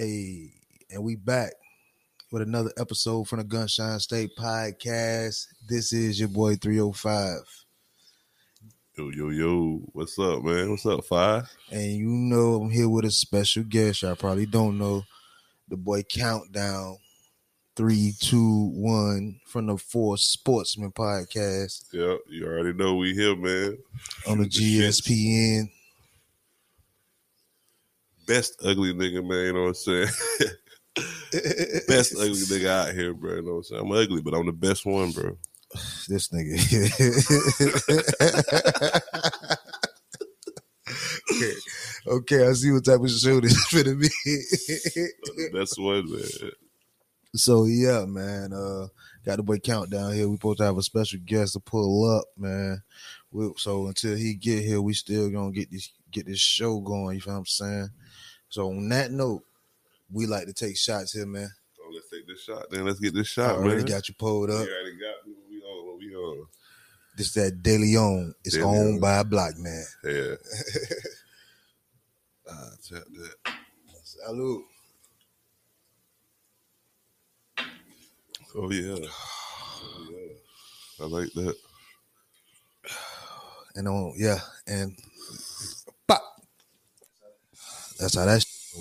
Hey, and we back with another episode from the Gunshine State Podcast. This is your boy 305. Yo, yo, yo. What's up, man? What's up, Five? And you know I'm here with a special guest. I probably don't know. The boy Countdown. Three, two, one from the Four Sportsman podcast Yeah, you already know we here, man. on the. GSPN. Best ugly nigga, man. You know what I'm saying? best ugly nigga out here, bro. You know what I'm saying? I'm ugly, but I'm the best one, bro. this nigga. okay. okay, I see what type of show this is gonna be. Best one, man. so yeah, man. Uh got the boy countdown here. We supposed to have a special guest to pull up, man. We, so until he get here, we still gonna get this get this show going. You feel what I'm saying? So on that note, we like to take shots here, man. So let's take this shot, then. Let's get this I shot, already man. got you pulled we up. already got what we on. What we on? This that De Leon. It's De owned Leon. by a black man. Yeah. ah, tap that. Salute. Oh yeah. Oh, yeah. I like that. And on yeah, and. That's how that shit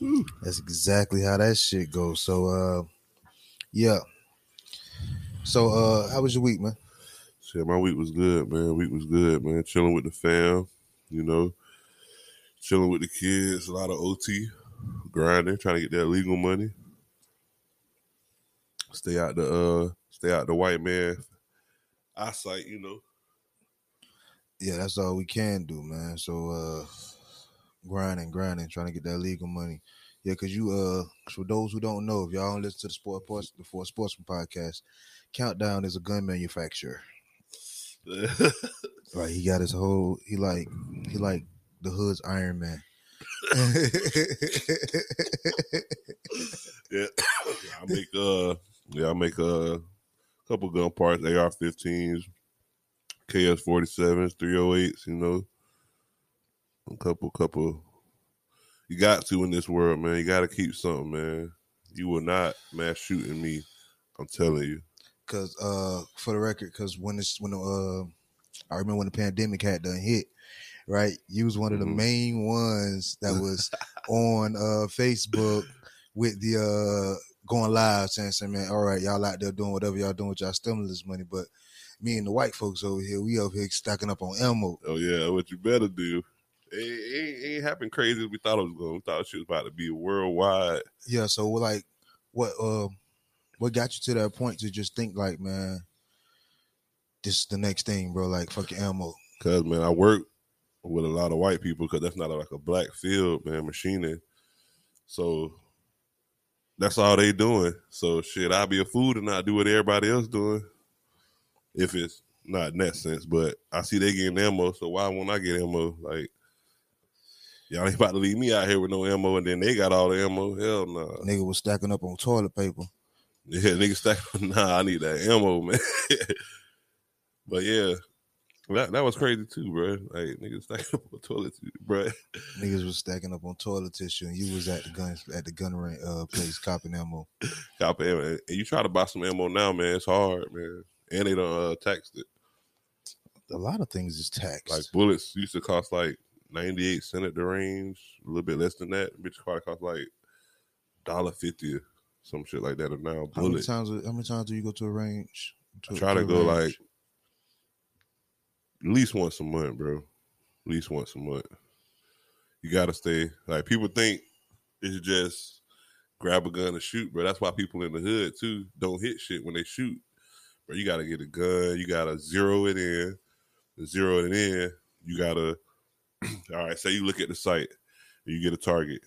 go. That's exactly how that shit goes. So uh yeah. So uh how was your week, man? Shit, my week was good, man. Week was good, man. Chilling with the fam, you know, chilling with the kids. A lot of OT, grinding, trying to get that legal money. Stay out the uh, stay out the white man eyesight, you know. Yeah, that's all we can do, man. So uh grinding, grinding, trying to get that legal money. Yeah, cause you uh for those who don't know, if y'all don't listen to the sport Sports- the Four Sportsman podcast, Countdown is a gun manufacturer. Right, he got his whole. He like he like the hood's Iron Man. yeah, I make uh, yeah, I make uh, a couple gun parts, AR-15s, KS-47s, 308s. You know, a couple, couple. You got to in this world, man. You got to keep something, man. You will not mass shooting me. I'm telling you. Cause uh, for the record, cause when it's when the, uh, I remember when the pandemic had done hit, right? You was one of the Mhm. main ones that was on uh Facebook with the uh going live saying, saying, man, all right, y'all out there doing whatever y'all doing with y'all stimulus money, but me and the white folks over here, we over here stacking up on ammo. Oh yeah, what you better do. It, it, ain't- happened crazy as we thought it was going. We thought shit was about to be worldwide. Yeah, so like, what uh, what got you to that point to just think like, man, this is the next thing, bro? Like fucking ammo. Cause man, I work with a lot of white people because that's not like a black field, man, machining. So that's all they doing. So shit, I'll be a fool to not do what everybody else doing. If it's not in that sense, but I see they getting ammo, so why won't I get ammo? Like y'all ain't about to leave me out here with no ammo, and then they got all the ammo. Hell no. Nigga was stacking up on toilet paper. Yeah, nigga stack. Nah, I need that ammo, man. but yeah, that that was crazy too, bro. Like nigga stacking up on toilet, tissue, bro. Niggas was stacking up on toilet tissue, and you was at the gun at the gun range uh, place copping ammo. Cop ammo. And you try to buy some ammo now, man. It's hard, man. And they don't uh, tax it. A lot of things is taxed. Like bullets used to cost like ninety eight cent at the range, a little bit less than that. Bitch probably cost like dollar fifty or some shit like that. And now how many times? How many times do you go to a range? I try to a go range? like at least once a month, bro. At least once a month. You gotta stay like people think it's just grab a gun and shoot, bro. That's why people in the hood too don't hit shit when they shoot. Bro, you gotta get a gun, you gotta zero it in, zero it in, you gotta all right, say you look at the site, you get a target,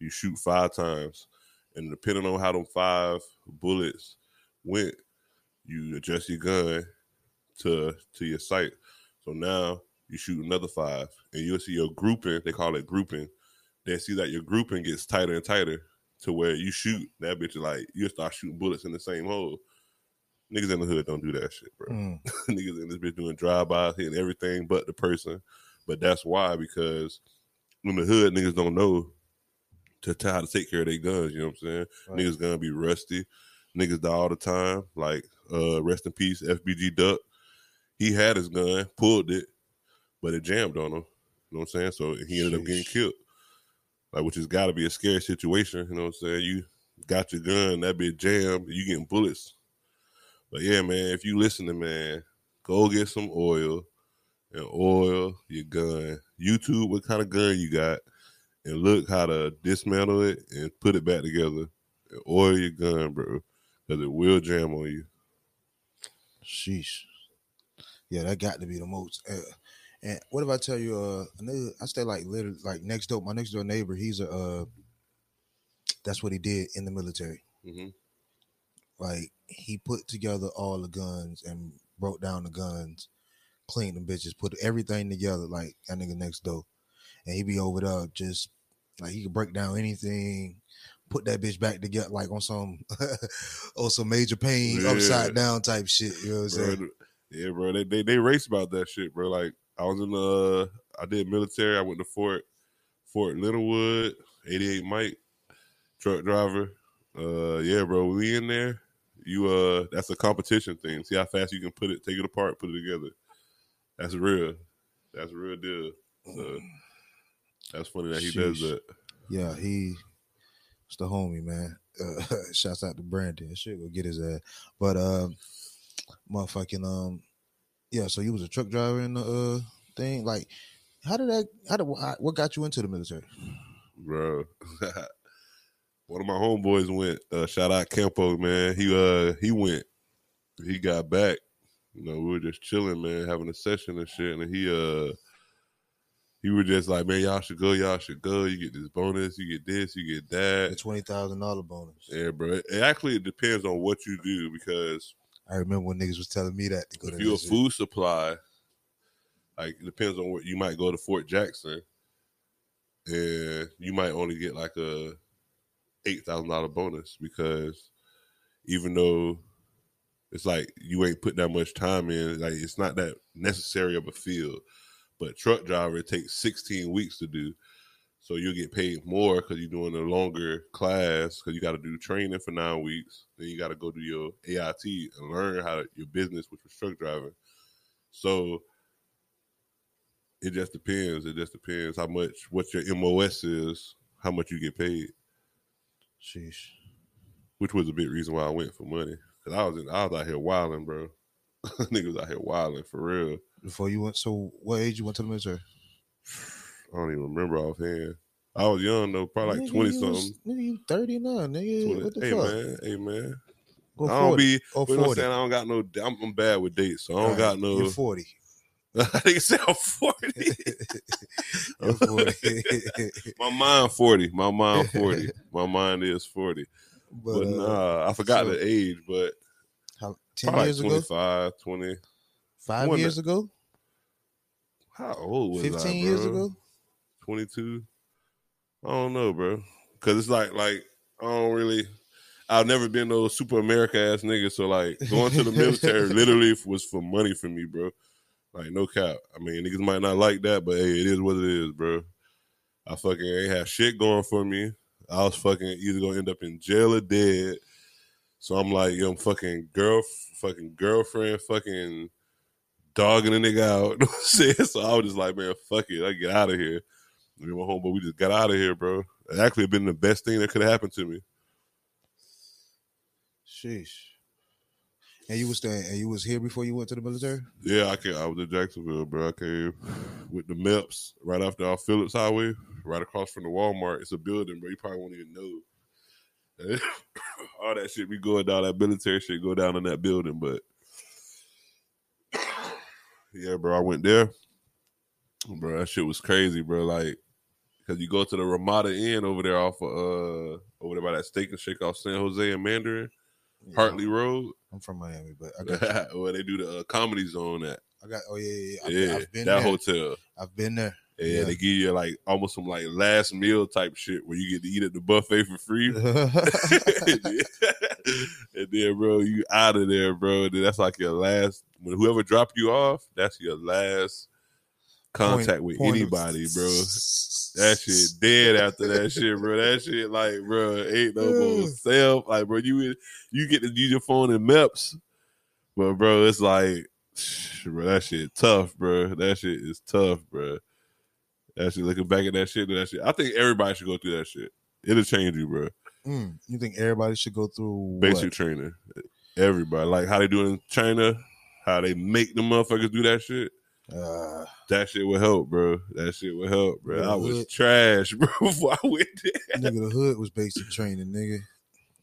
you shoot five times, and depending on how them five bullets went, you adjust your gun to to your sight. So now you shoot another five, and you'll see your grouping. They call it grouping. They see that your grouping gets tighter and tighter to where you shoot that bitch. Like you start shooting bullets in the same hole. Niggas in the hood don't do that shit, bro. Mm. Niggas in this bitch doing drive-bys, hitting everything but the person. But that's why because in the hood, niggas don't know to, to how to take care of their guns. You know what I'm saying? Right. Niggas gonna be rusty. Niggas die all the time. Like uh, rest in peace, FBG Duck. He had his gun, pulled it, but it jammed on him. You know what I'm saying? So he ended up getting killed. Like, which has got to be a scary situation. You know what I'm saying? You got your gun, that bit jammed, you getting bullets. But yeah, man, if you listening, man, go get some oil and oil your gun. YouTube what kind of gun you got, and look how to dismantle it and put it back together. And oil your gun, bro, because it will jam on you. Sheesh. Yeah, that got to be the most. Uh, and what if I tell you? Uh, I, I stay like literally like next door. My next door neighbor. He's a. Uh, that's what he did in the military. hmm Like he put together all the guns and broke down the guns, cleaned them bitches, put everything together like that nigga next door, and he be over there just like he could break down anything, put that bitch back together like on some on some major pain Yeah. upside down type shit. You know what I'm saying? Bro, yeah, bro. They, they they race about that shit, bro. Like I was in the I did military. I went to Fort Fort Leonard Wood, 88 Mike, truck driver. Uh yeah, bro. We in there. You uh that's a competition thing. See how fast you can put it, take it apart, put it together. That's real. That's a real deal. So that's funny that he does that. Yeah, he it's the homie, man. Uh, shouts out to Brandon. Shit, go get his ass. But um, motherfucking um, yeah. So you was a truck driver in the uh thing. Like, how did that? How did what got you into the military? bro. One of my homeboys went. Uh, shout out Campo, man. He uh he went. He got back. You know, we were just chilling, man, having a session and shit. And he uh he was just like, man, y'all should go, y'all should go. You get this bonus, you get this, you get The that. twenty thousand dollar bonus. Yeah, bro. It it actually depends on what you do because I remember when niggas was telling me that to go if to you're a food supply, like it depends on what you might go to Fort Jackson, and you might only get like a eight thousand dollar bonus because even though it's like you ain't put that much time in, like it's not that necessary of a field. But truck driver it takes sixteen weeks to do, so you'll get paid more because you're doing a longer class because you got to do training for nine weeks. Then you got to go do your AIT and learn how to, your business, which was truck driving. So it just depends. It just depends how much what your MOS is, how much you get paid, Sheesh. which was a big reason why I went for money. Cause I was in, I was out here wilding, bro. Niggas out here wilding for real. Before you went, so what age you went to the military? I don't even remember offhand. I was young though, probably like twenty something. Nigga, you thirty now, nigga. 20. What the hey fuck? man, hey man. Go I don't 40. be. Or You know what I'm 40. saying? I don't got no. I'm, I'm bad with dates, so I don't right, got no. You're forty. I think it said I'm forty. You're forty. My mind forty. My mind forty. My mind is forty. But, But, uh, nah, I forgot so- the age, but how, ten probably years like ago, 25, 20. five When years the- ago, How old was I? fifteen years ago. 22. I don't know, bro. Cause it's like like I don't really I've never been no super America ass nigga. So like going to the military literally was for money for me, bro. Like no cap. I mean niggas might not like that, but hey, it is what it is, bro. I fucking ain't have shit going for me. I was fucking either gonna end up in jail or dead. So I'm like, yo, I'm fucking girl fucking girlfriend fucking dogging a nigga out. You know what I'm saying? So I was just like, man, fuck it. I get out of here. Me and my homeboy, we just got out of here, bro. It actually been the best thing that could have happened to me. Sheesh. And you was staying, and you was here before you went to the military. Yeah, I came. I was in Jacksonville, bro. I came with the MEPS right after our Phillips Highway, right across from the Walmart. It's a building, bro. You probably won't even know. All that shit be going down. That military shit go down in that building, but yeah, bro. I went there, bro. That shit was crazy, bro. Like, cause you go to the Ramada Inn over there off of uh over there by that steak and shake off San Jose and Mandarin, Yeah, Hartley Road, I'm from Miami, but I got, where they do the uh, comedy zone at. I got. Oh yeah, yeah. yeah. I've, Yeah, I've been that there. hotel. I've been there. Yeah, Yeah. they give you like almost some like last meal type shit where you get to eat at the buffet for free. and then, bro, you out of there, bro. Then that's like your last. When whoever drop you off, that's your last contact Point- with point of- anybody, bro. That shit dead after that shit, bro. That shit like, bro, ain't no more self. Like, bro, you you get to use your phone in maps, but bro, it's like, bro, that shit tough, bro. That shit is tough, bro. That shit. Looking back at that shit, that shit. I think everybody should go through that shit. It'll change you, bro. Mm, you think everybody should go through Basic what? training. Everybody, like how they do in China, how they make the motherfuckers do that shit. Uh, That shit would help, bro. That shit would help, bro. I was hood. trash, bro, before I went there. nigga, the hood was basic training, nigga.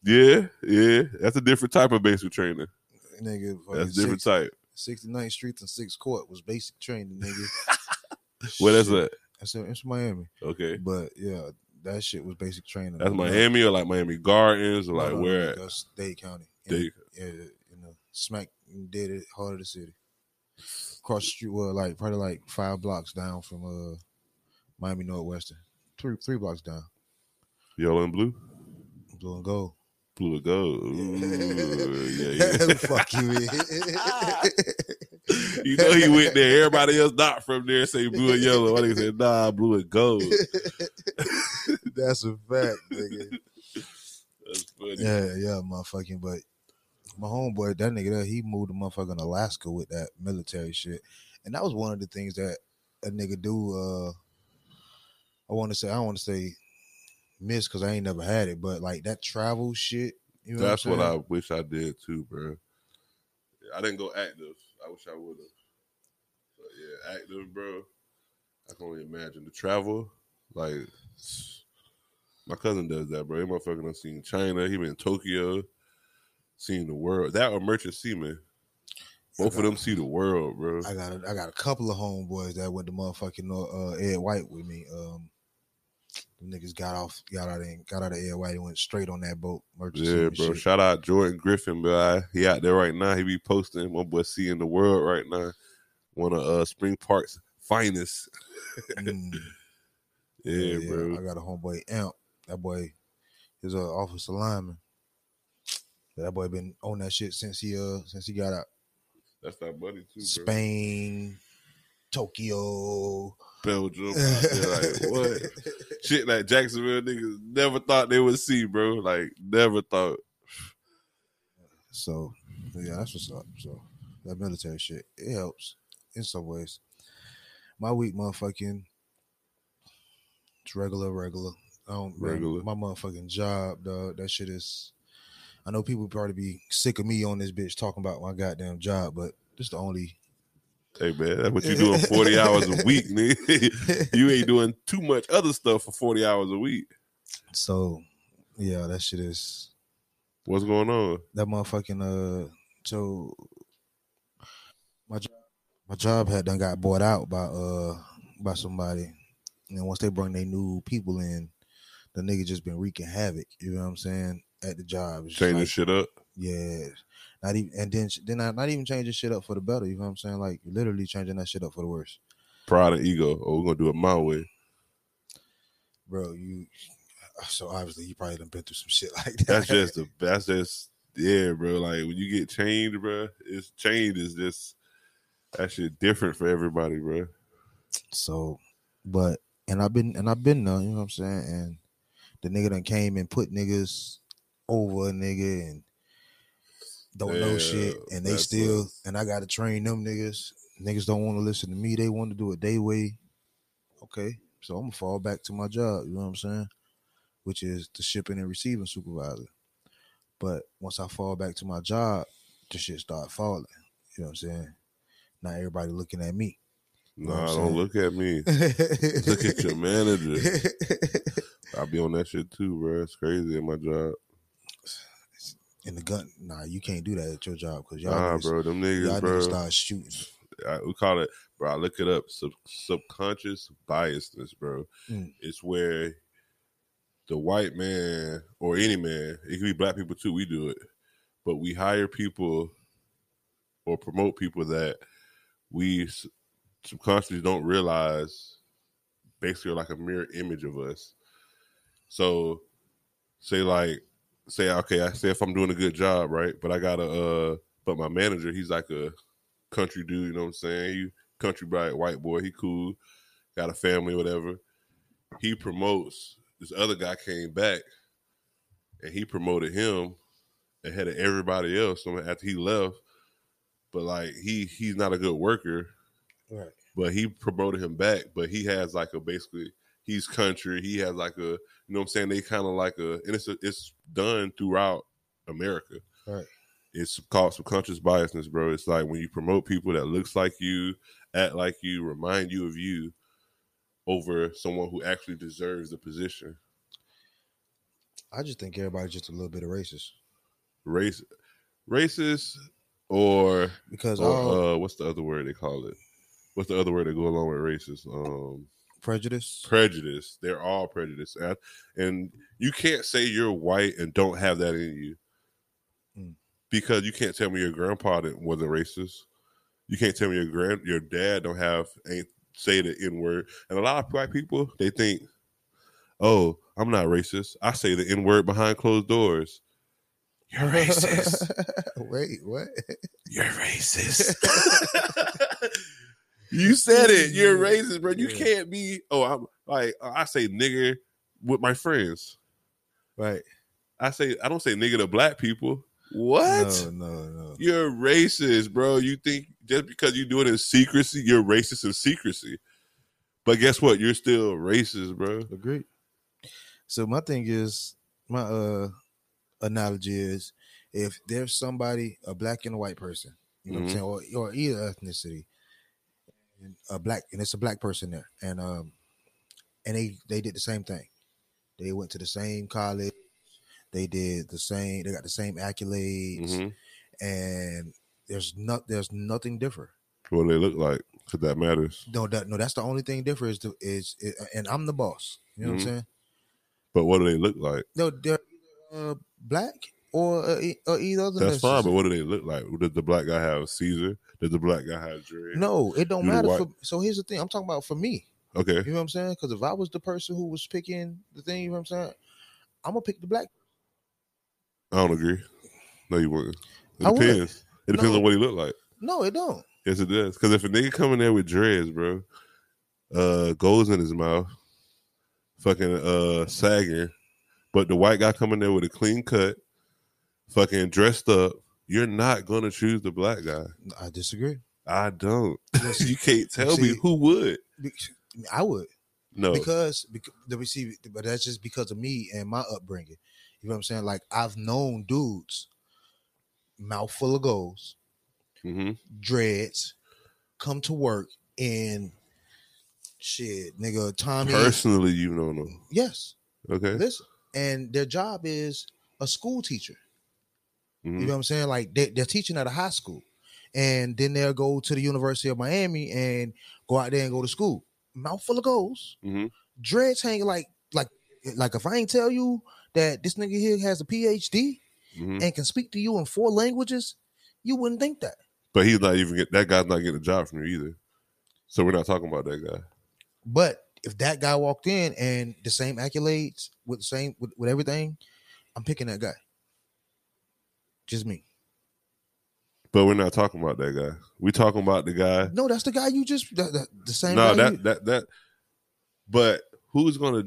Yeah, yeah. That's a different type of basic training. Nigga, That's a different six- type. 69th Street and 6th Court was basic training, nigga. Where that's Shit. At? That's in, it's Miami. Okay. But yeah, that shit was basic training. That's No, Miami or like Miami Gardens or no, like no, no, where at? That's Dade County. In- Dade. Yeah, you know, smack dead at heart of the city. Across the street, well, like probably like five blocks down from uh Miami Northwestern. Three three blocks down. Yellow and blue? Blue and gold. Blue and gold. Ooh, yeah, yeah. Fuck you, man. you know he went there. Everybody else not from there say blue and yellow. Why they say nah, blue and gold? That's a fact, nigga. That's funny. Yeah, yeah, motherfucking. But my homeboy, that nigga there, he moved to motherfucking Alaska with that military shit, and that was one of the things that a nigga do. Uh, I want to say, I don't want to say miss because I ain't never had it, but like that travel shit. You know That's what, what I wish I did too, bro. I didn't go active. I wish I would have. But yeah, active, bro. I can only imagine the travel. Like my cousin does that, bro. He motherfucking done seen China. He been in Tokyo, seen the world. That or Merchant Seaman. Both of them see the world, bro. I got a, I got a couple of homeboys that went to motherfucking uh, Ed White with me. Um, them niggas got off, got out, and got out of White and went straight on that boat. Yeah, bro. shit. Shout out Jordan Griffin, bro. He out there right now. He be posting. My boy seeing the world right now. One of uh Spring Park's finest. Mm. Yeah, bro. I got a homeboy Amp. That boy is an officer lineman. That boy been on that shit since he uh since he got out. That's that buddy too, bro. Spain, Tokyo. Belgium. Like what? Shit like Jacksonville niggas never thought they would see, bro. Like never thought. So yeah, that's what's up. So that military shit, it helps in some ways. My week, motherfucking, it's regular, regular. I don't Regular. My motherfucking job, dog. That shit is. I know people probably be sick of me on this bitch talking about my goddamn job, but this the only. Hey man, that's what you're doing forty hours a week, nigga. you ain't doing too much other stuff for forty hours a week. So, yeah, that shit is What's going on? that motherfucking uh. So, my job, my job had done got bought out by uh by somebody, and once they bring their new people in, the nigga just been wreaking havoc. You know what I'm saying at the job. Changing like- shit up. Yeah. Not even and then then I not even changing shit up for the better. You know what I'm saying? Like literally changing that shit up for the worse, Pride and ego. Oh, we're gonna do it my way. bro. You so obviously you probably done been through some shit like that. That's just the that's just yeah, bro. Like when you get changed, bro, it's change is just that shit different for everybody, bro. so, but and I've been and I've been there. You know what I'm saying? And the nigga done came and put niggas over a nigga and don't know shit, and they still and I got to train them niggas. Niggas don't want to listen to me. They want to do it their way. Okay, so I'm gonna fall back to my job. You know what I'm saying? Which is the shipping and receiving supervisor. But once I fall back to my job, the shit start falling. You know what I'm saying? Not everybody looking at me. Nah, don't look at me. Look at your manager. I'll be on that shit too, bro. It's crazy at my job. In the gun, nah, you can't do that at your job because y'all, Nah, niggas, bro, them y'all niggas, niggas start shooting. I, we call it, bro. I look it up. Sub, subconscious biasness, bro. Mm. It's where the white man or any man, it can be black people too. We do it, but we hire people or promote people that we subconsciously don't realize basically are like a mirror image of us. So, say like, say okay, I say if I'm doing a good job, right? But I got a, uh, but my manager, he's like a country dude. You know what I'm saying? He country black white boy. He cool, got a family, whatever. He promotes. This other guy came back, and he promoted him ahead of everybody else. So after he left, but like he he's not a good worker. Right. But he promoted him back. But he has like a basically he's country. He has like a you know what I'm saying. They kind of like a and it's a, it's done throughout America. Right. It's called subconscious biasness, bro. It's like when you promote people that looks like you, act like you, remind you of you, over someone who actually deserves the position. I just think everybody's just a little bit of racist. Race, racist, or Because or, uh, what's the other word they call it? What's the other word that go along with racist? Um, prejudice. prejudice. They're all prejudice and, and you can't say you're white and don't have that in you, Mm. because you can't tell me your grandpa wasn't racist. You can't tell me your grand your dad don't have ain't say the n word. And a lot of black people they think, oh, I'm not racist. I say the n word behind closed doors. You're racist. Wait, what? You're racist. you said it. You're racist, bro. You Yeah. can't be. Oh, I'm like I say nigger with my friends. Right. I say I don't say nigger to black people. What? No, no, no. You're racist, bro. You think just because you do it in secrecy, you're racist in secrecy. But guess what? You're still racist, bro. Agreed. So my thing is, my uh analogy is, if there's somebody, a black and a white person, you know Mhm. what I'm saying, or, or either ethnicity, and a black, and it's a black person there, and um, and they they did the same thing. They went to the same college. They did the same. They got the same accolades, Mhm. and there's not there's nothing different. What do they look like? Because that matters. No, that, no, that's the only thing different is, the, is, is and I'm the boss. You know Mhm. what I'm saying? But what do they look like? No, they're uh, black or uh, or either other. That's fine, but what do they look like? Does the black guy have Caesar? Does the black guy have Dre? No, it don't Do matter. white- For, so here's the thing. I'm talking about for me. Okay. You know what I'm saying? Because if I was the person who was picking the thing, you know what I'm saying? I'm gonna pick the black. I don't agree. No, you wouldn't. It I depends. It depends No. on what he look like. No, it don't. Yes, it does. Because if a nigga come in there with dreads, bro, uh, goes in his mouth, fucking uh sagging, but the white guy coming there with a clean cut, fucking dressed up, you're not gonna choose the black guy. I disagree. I don't. You can't tell me who would. I would No. because because me see, but that's just because of me and my upbringing. You know what I'm saying? Like I've known dudes, mouth full of goals, hmm dreads, come to work and shit, nigga. Tommy, Personally, you know. yes, Okay. listen, and their job is a school teacher. Mhm. You know what I'm saying? Like they, they're teaching at a high school, and then they'll go to the University of Miami and go out there and go to school. Mouth full of goals, Mhm. dreads hanging like like like. If I ain't tell you that this nigga here has a PhD Mhm. and can speak to you in four languages, you wouldn't think that. But he's not even get that guy's not getting a job from you either. So we're not talking about that guy. But if that guy walked in and the same accolades with the same with, with everything, I'm picking that guy. Just me. But we're not talking about that guy. We talking about the guy. No, that's the guy you just the, the, the same. No, guy that you- that that. But who's gonna?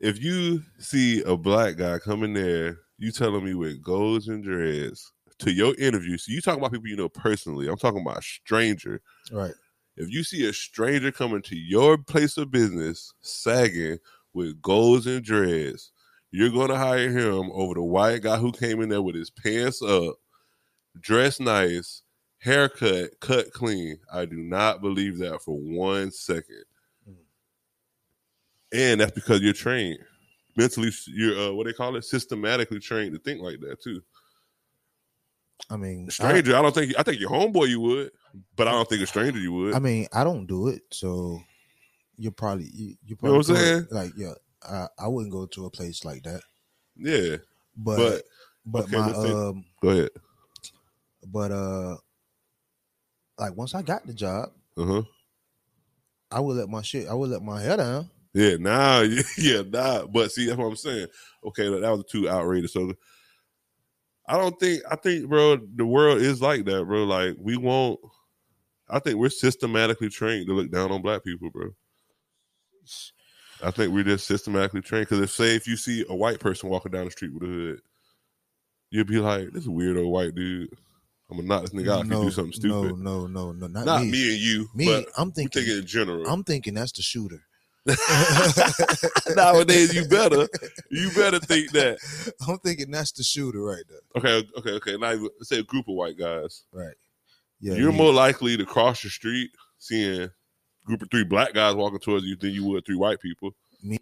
If you see a black guy coming there, you telling me with golds and dreads to your interview. So you talking about people you know personally. I'm talking about a stranger. right. If you see a stranger coming to your place of business sagging with golds and dreads, you're going to hire him over the white guy who came in there with his pants up, dressed nice, haircut, cut clean. I do not believe that for one second. Mm. And that's because you're trained mentally. You're uh, what they call it, systematically trained to think like that too. I mean, Stranger, I, don't think. I think your homeboy you would, but I don't think a stranger you would. I mean, I don't do it, so you're probably you, you know what probably I'm saying? like yeah. I, I wouldn't go to a place like that, yeah, but but but, okay, my um go ahead. but uh like once I got the job, Uh huh. I would let my shit. I would let my hair down. Yeah, nah, yeah, nah. But see, that's what I'm saying. Okay, that was too outrageous. So I don't think I think, bro, the world is like that, bro. Like we won't. I think we're systematically trained to look down on black people, bro. I think we're just systematically trained because if say if you see a white person walking down the street with a hood, you'll be like, "This weirdo white dude." I'm gonna knock this nigga out if no, you do something stupid. No, no, no, no, not, Not me. me. and you, Me, but I'm we thinking. in general. I'm thinking that's the shooter. Nowadays, you better, you better think that. I'm thinking that's the shooter right there. Okay, okay, okay. Now, let's say a group of white guys. Right. Yeah. You're he- more likely to cross the street seeing group of three black guys walking towards you than you would three white people. Me-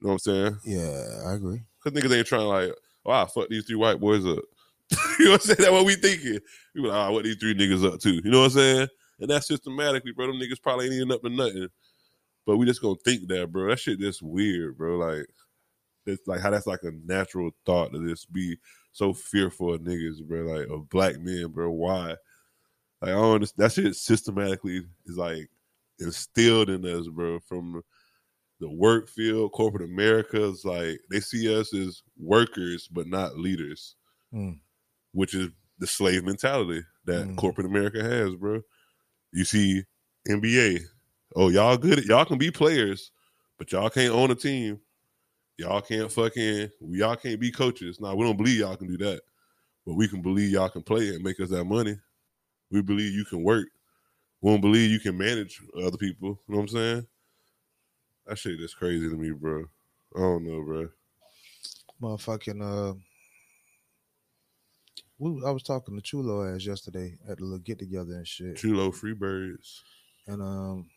You know what I'm saying? Yeah, I agree. Because niggas ain't trying to like, wow, fuck these three white boys up. you know what I'm saying? That's what we thinking. We like, ah, what these three niggas up to? You know what I'm saying? And that's systematically, bro. Them niggas probably ain't even up to nothing. But we just gonna think that, bro. That shit just weird, bro. Like, it's like how that's like a natural thought to just be so fearful of niggas, bro. Like of black men, bro. Why? Like I don't understand. That shit systematically is like instilled in us, bro. From the work field, corporate America is like they see us as workers but not leaders, Mm. which is the slave mentality that Mm. corporate America has, bro. You see NBA, oh y'all good, y'all can be players, but y'all can't own a team. Y'all can't fucking, y'all can't be coaches. Now we don't believe y'all can do that, but we can believe y'all can play and make us that money. We believe you can work. We don't believe you can manage other people. You know what I'm saying? That shit is crazy to me, bro. I don't know, bro. Motherfucking uh we, I was talking to Chulo ass yesterday at the little get together and shit. Chulo Freebirds. And um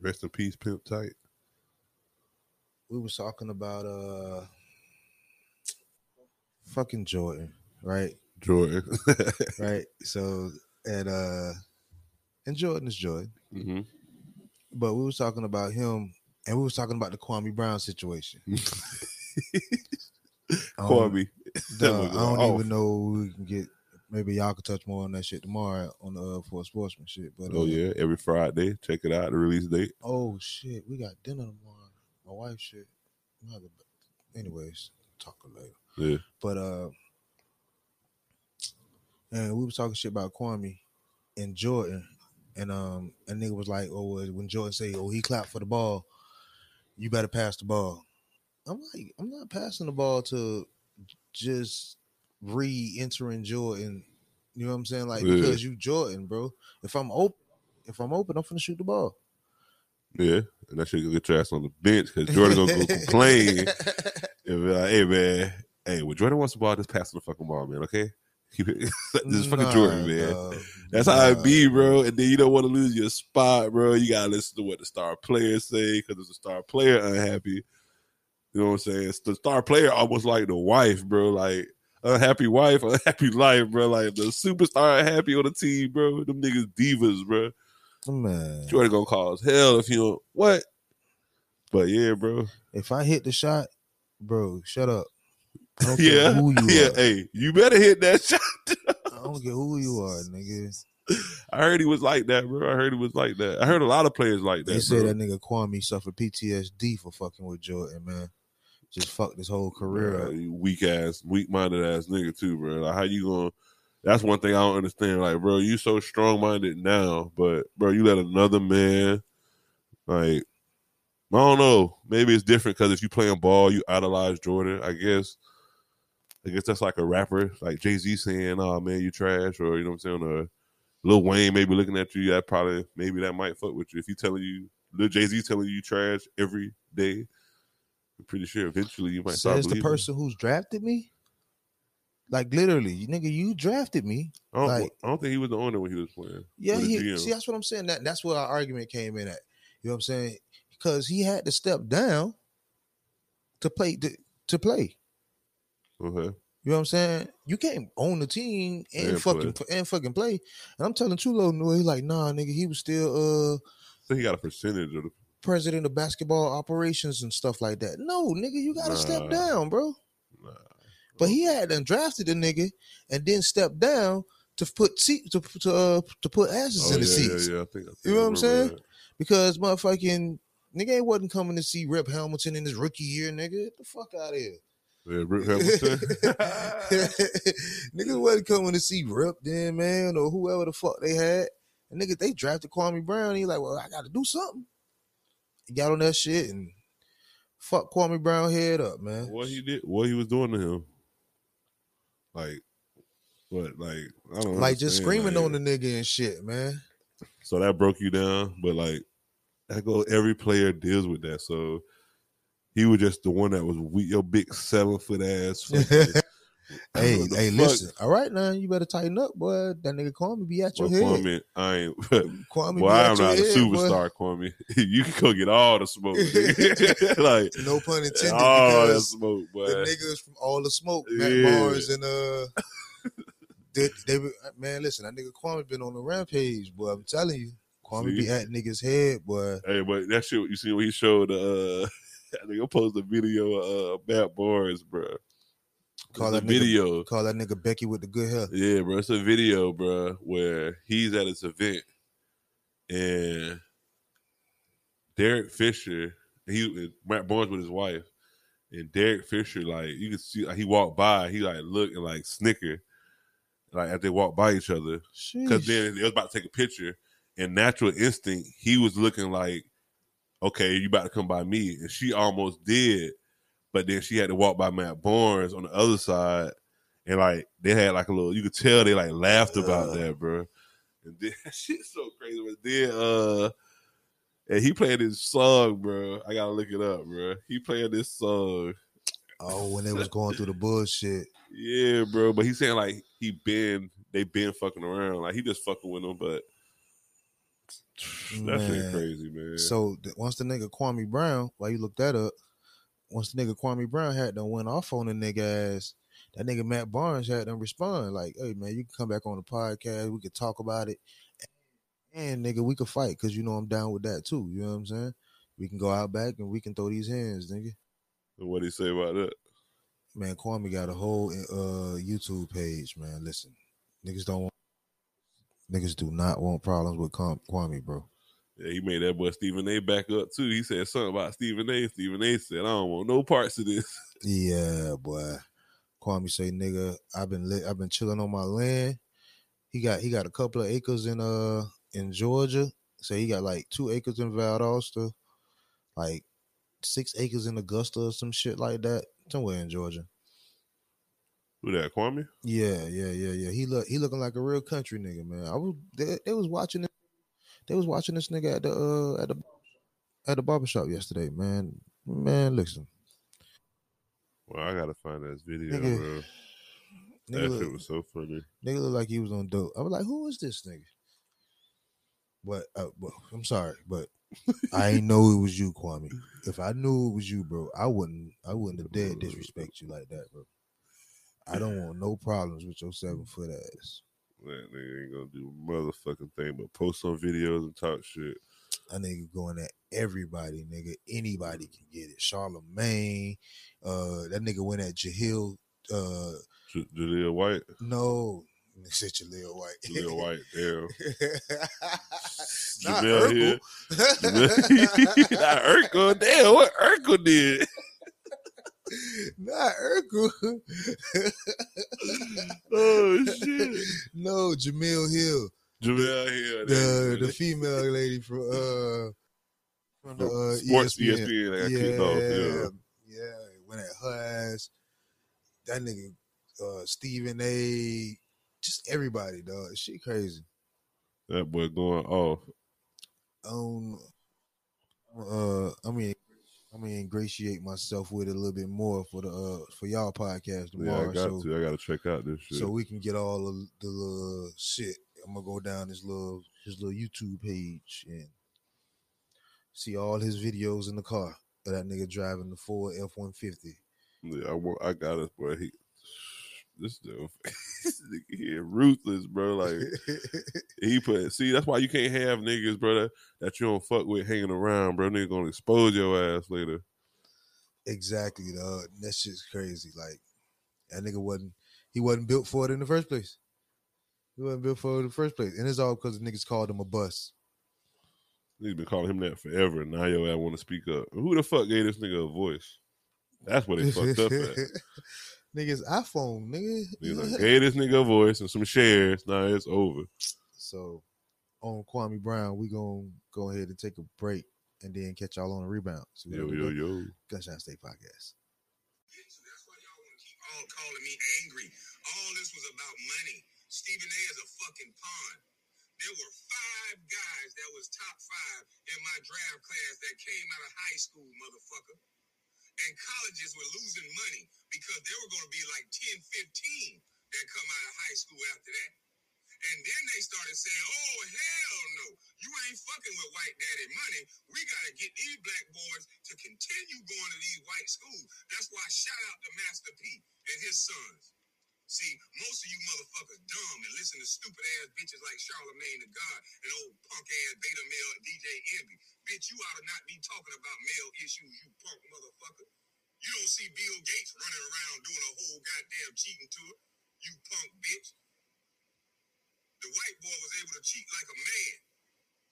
Rest in peace, Pimp Tight. we was talking about uh fucking Jordan, right? Jordan. Right. So and uh and Jordan is Jordan. hmm But we was talking about him and we was talking about the Kwame Brown situation. Um, Kwame. I don't Off. even know we can get. Maybe y'all can touch more on that shit tomorrow on the uh, for sportsman shit. But uh, Oh yeah, every Friday. Check it out. The release date. oh shit, we got dinner tomorrow. My wife shit. Anyways, talk later. Yeah. But uh, and we was talking shit about Kwame and Jordan, and um, and nigga was like, oh, when Jordan say, oh, he clapped for the ball, you better pass the ball. I'm like, I'm not passing the ball to just re-entering Jordan. You know what I'm saying? Like Yeah. because you Jordan, bro. If I'm open, if I'm open, I'm finna shoot the ball. Yeah. And that shit gonna get your ass on the bench because Jordan gonna go complain and be like, hey man, hey, when Jordan wants the ball, just pass the fucking ball, man, okay? This is fucking Nah, Jordan, man. dog. That's how it be, bro. And then you don't want to lose your spot, bro. You gotta listen to what the star players say because there's a star player unhappy. You know what I'm saying? It's the star player almost like the wife, bro. Like unhappy wife, unhappy life, bro. Like the superstar unhappy on the team, bro. Them niggas divas, bro. Man, Jordan gonna cause hell if you don't what. But yeah, bro. if I hit the shot, bro, shut up. I don't care Yeah, who you yeah. are. Hey, you better hit that shot. I don't care who you are, nigga. I heard he was like that, bro. I heard he was like that. I heard a lot of players like that. They say bro. that nigga Kwame suffered PTSD for fucking with Jordan, man. Just fucked his whole career up. weak ass, weak minded ass nigga too, bro. Like how you gonna? That's one thing I don't understand. Like, bro, you so strong minded now, but bro, you let another man, like, I don't know. Maybe it's different because if you playing ball, you idolize Jordan. I guess. I guess that's like a rapper, like Jay Z saying, "Oh man, you trash," or you know what I'm saying, or Lil Wayne maybe looking at you. That probably maybe that might fuck with you if he telling you, Lil Jay Z telling you you trash every day. I'm pretty sure eventually you might Says the person who's drafted me. Like literally, you nigga, you drafted me. I don't, Like- I don't think he was the owner when he was playing. Yeah, he, see, that's what I'm saying. That that's where our argument came in at. You know what I'm saying? Because he had to step down to play to, to play. Okay. You know what I'm saying? You can't own the team and And fucking and fucking play. And I'm telling Chulo, no, he like, nah, nigga, he was still uh So he got a percentage of the. president of basketball operations and stuff like that. No, nigga, you gotta step down, bro. Nah. But he had done drafted the nigga and then stepped down to put seat to to uh, to put asses Oh, in the yeah, seats yeah, yeah. I think, I think You know what I'm saying? that. because motherfucking nigga ain't wasn't coming to see Rip Hamilton in his rookie year, nigga. Get the fuck out of here. Yeah, Rip Hamilton. Niggas wasn't coming to see Rip then, man, or whoever the fuck they had. And nigga, they drafted Kwame Brown. And he like, well, I got to do something. He got on that shit and fuck Kwame Brown head up, man. What he did, what he was doing to him, like, what, like, I don't know. like just screaming like- on the nigga and shit, man. So that broke you down, but like, that go every player deals with that. So he was just the one that was weak, your big seven foot ass. Hey, hey, fuck? listen. All right, now you better tighten up, boy. That nigga Kwame be at your Well, head. Kwame, I ain't. Kwame Boy, be at I'm not a head, boy. superstar, Kwame. you can go get all the smoke, like No pun intended. all that smoke, boy. the niggas from all the smoke, Matt Yeah. Barnes and uh, they, they man, listen, that nigga Kwame been on the rampage, boy. I'm telling you, Kwame be See? at niggas head, boy. Hey, but that shit, you see when he showed uh, I think I posted a video of uh, Matt Barnes, bro. Call that nigga- video. Call that nigga Becky with the good hair. Yeah, bro. It's a video, bro, where he's at his event and Derek Fisher, he Matt Barnes with his wife, and Derek Fisher, like you can see, like, he walked by, he like looked and like snicker, like as they walked by each other, because then they was about to take a picture, and natural instinct, he was looking like, okay, you about to come by me, and she almost did, but then she had to walk by Matt Barnes on the other side, and like they had like a little, you could tell they like laughed about Uh. that, bro. And then shit's so crazy. But then, uh, and he played this song, bro. I gotta look it up, bro. He played this song. oh, when they was going through the bullshit. Yeah, bro. But he's saying like he been they been fucking around. Like he just fucking with them, but that shit Man. crazy, man. So once the nigga Kwame Brown, while you look that up, once the nigga Kwame Brown had done went off on the nigga ass, that nigga Matt Barnes had them respond like, "Hey man, you can come back on the podcast. We could talk about it, and nigga, we could fight because you know I'm down with that too. You know what I'm saying? We can go out back and we can throw these hands, nigga. what do you say about that? Man, Kwame got a whole uh YouTube page. Man, listen, niggas don't want, niggas do not want problems with Kwame, bro. Yeah, he made that boy Stephen A. back up too. He said something about Stephen A. Stephen A. said, "I don't want no parts of this." Yeah, boy. Kwame say, nigga, I've been lit, I've been chilling on my land. He got he got a couple of acres in uh in Georgia. Say he got like two acres in Valdosta, like six acres in Augusta or some shit like that, somewhere in Georgia. Who that? Kwame? Yeah, yeah, yeah, yeah. He look he looking like a real country nigga, man. I was they, they was watching it. They was watching this nigga at the uh at the at the barbershop yesterday, man. Man, listen. Well, I gotta find that video, Nigga, bro. Nigga That look- shit was so funny. Nigga look like he was on dope. I was like, who is this nigga? But, uh, well, I'm sorry, but I ain't know it was you, Kwame. If I knew it was you, bro, I wouldn't. I wouldn't have dared disrespect you like that, bro. I don't want no problems with your seven foot ass. That nigga ain't gonna do a motherfucking thing but post some videos and talk shit. That nigga going at everybody, nigga. Anybody can get it. Charlemagne, uh, that nigga went at Jahil. Uh, J- Jaleel White, no, nigga said Jaleel White. Jaleel White, damn. Not Jemele. Urkel. Not Urkel, damn. What Urkel did? Not Urkel. Oh shit. no, Jemele Hill, Jemele Hill. the the female lady from uh from the uh, Sports ESPN. ESPN, yeah, off. Yeah. yeah, went at her ass. That nigga, uh, Stephen A. Just everybody, dog. She crazy. That boy going off. Um, uh, I mean, I mean, ingratiate myself with it a little bit more for the uh for y'all podcast tomorrow. Yeah, I got so, to. I gotta check out this shit. so we can get all of the little shit. I'm gonna go down his little his little YouTube page and see all his videos in the car of that nigga driving the Ford F one fifty. Yeah, I, I got it, boy. He, this dude, here ruthless, bro. Like he put. See, that's why you can't have niggas, bro, that, that you don't fuck with hanging around, bro. Nigga gonna expose your ass later. exactly, dog. That shit's crazy. Like that nigga wasn't he wasn't built for it in the first place. He wasn't built for it in the first place, and it's all because the niggas called him a bus. Niggas been calling him that forever. and Now yo, I want to speak up. Who the fuck gave this nigga a voice? That's what they fucked up at. Niggas iPhone, nigga. Niggas like, gave this nigga a voice and some shares. Now it's over. So on Kwame Brown, we gonna go ahead and take a break and then catch y'all on the rebound. So we Yo, yo, do yo. Gunshot State Podcast. So that's why y'all want to keep all calling me angry. All this was about money. Stephen A is a fucking pawn. There were five guys that was top five in my draft class that came out of high school, motherfucker. And colleges were losing money because there were going to be like 10, 15 that come out of high school after that. And then they started saying, oh, hell no. You ain't fucking with white daddy money. We got to get these black boys to continue going to these white schools. That's why shout out to Master P and his sons. See, most of you motherfuckers dumb and listen to stupid ass bitches like Charlamagne the God and old punk ass beta male DJ Envy. Bitch, you ought to not be talking about male issues, you punk motherfucker. You don't see Bill Gates running around doing a whole goddamn cheating tour, you punk bitch. The white boy was able to cheat like a man,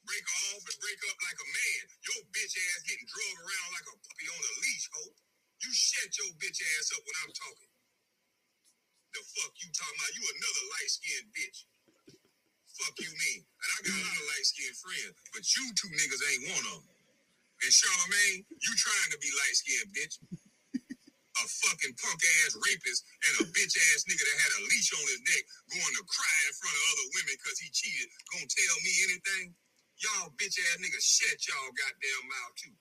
break off and break up like a man. Your bitch ass getting drugged around like a puppy on a leash, hope. You shut your bitch ass up when I'm talking. The fuck you talking about? You another light skinned bitch. Fuck you mean? And I got a lot of light skinned friends, but you two niggas ain't one of them. And Charlamagne, you trying to be light skinned, bitch. A fucking punk ass rapist and a bitch ass nigga that had a leash on his neck going to cry in front of other women because he cheated. Gonna tell me anything? Y'all bitch ass niggas shut y'all goddamn mouth too.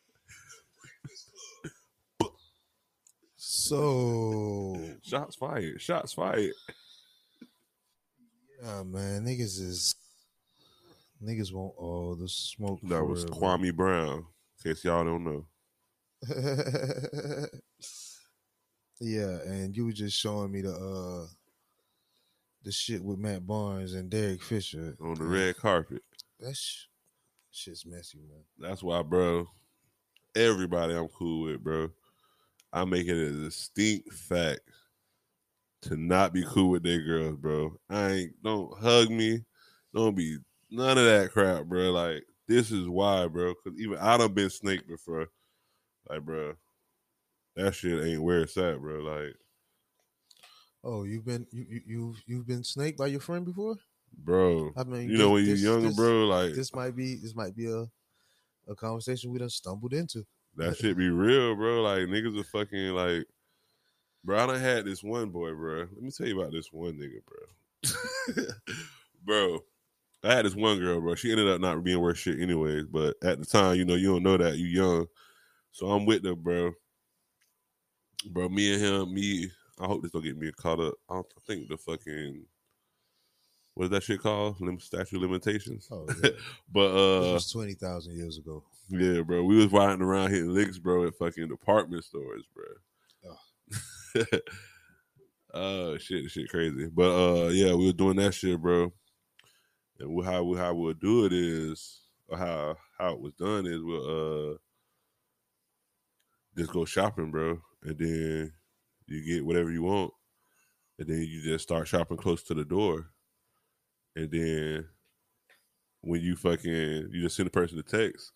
Breakfast Club. So Shots fired. Shots fired. yeah, man, niggas is niggas want all the smoke. That was forever. Kwame Brown. In case y'all don't know. yeah, and you were just showing me the uh the shit with Matt Barnes and Derek Fisher On the red carpet. That sh- shit's messy, man. That's why, bro. Everybody I'm cool with, bro. I make it a distinct fact to not be cool with their girls, bro. I ain't don't hug me, don't be none of that crap, bro. Like this is why, bro. Because even I done been snaked before. Like, bro, that shit ain't where it's at, bro. Like, Oh, you've been you you you've, you've been snaked by your friend before? bro, I mean, you know this- when you're younger, this- bro, like This might be this might be a a conversation we done stumbled into. That shit be real, bro. Like niggas are fucking like, bro. I done had this one boy, bro. Let me tell you about this one nigga, bro. bro, I had this one girl, bro. She ended up not being worth shit anyways. But at the time, you know, you don't know that you young. So I'm with her, bro. Bro, me and him, me. I hope this don't get me caught up. I, don't, I think the fucking what's that shit called? Lim- statute limitations. Oh, yeah. But this uh, was twenty thousand years ago. Yeah, bro. We was riding around hitting licks, bro, at fucking department stores, bro. Oh shit, shit crazy. But uh yeah, we were doing that shit, bro. And how we how we'll do it is or how how it was done is we'll uh just go shopping, bro. And then you get whatever you want. And then you just start shopping close to the door. And then when you fucking you just send a person a text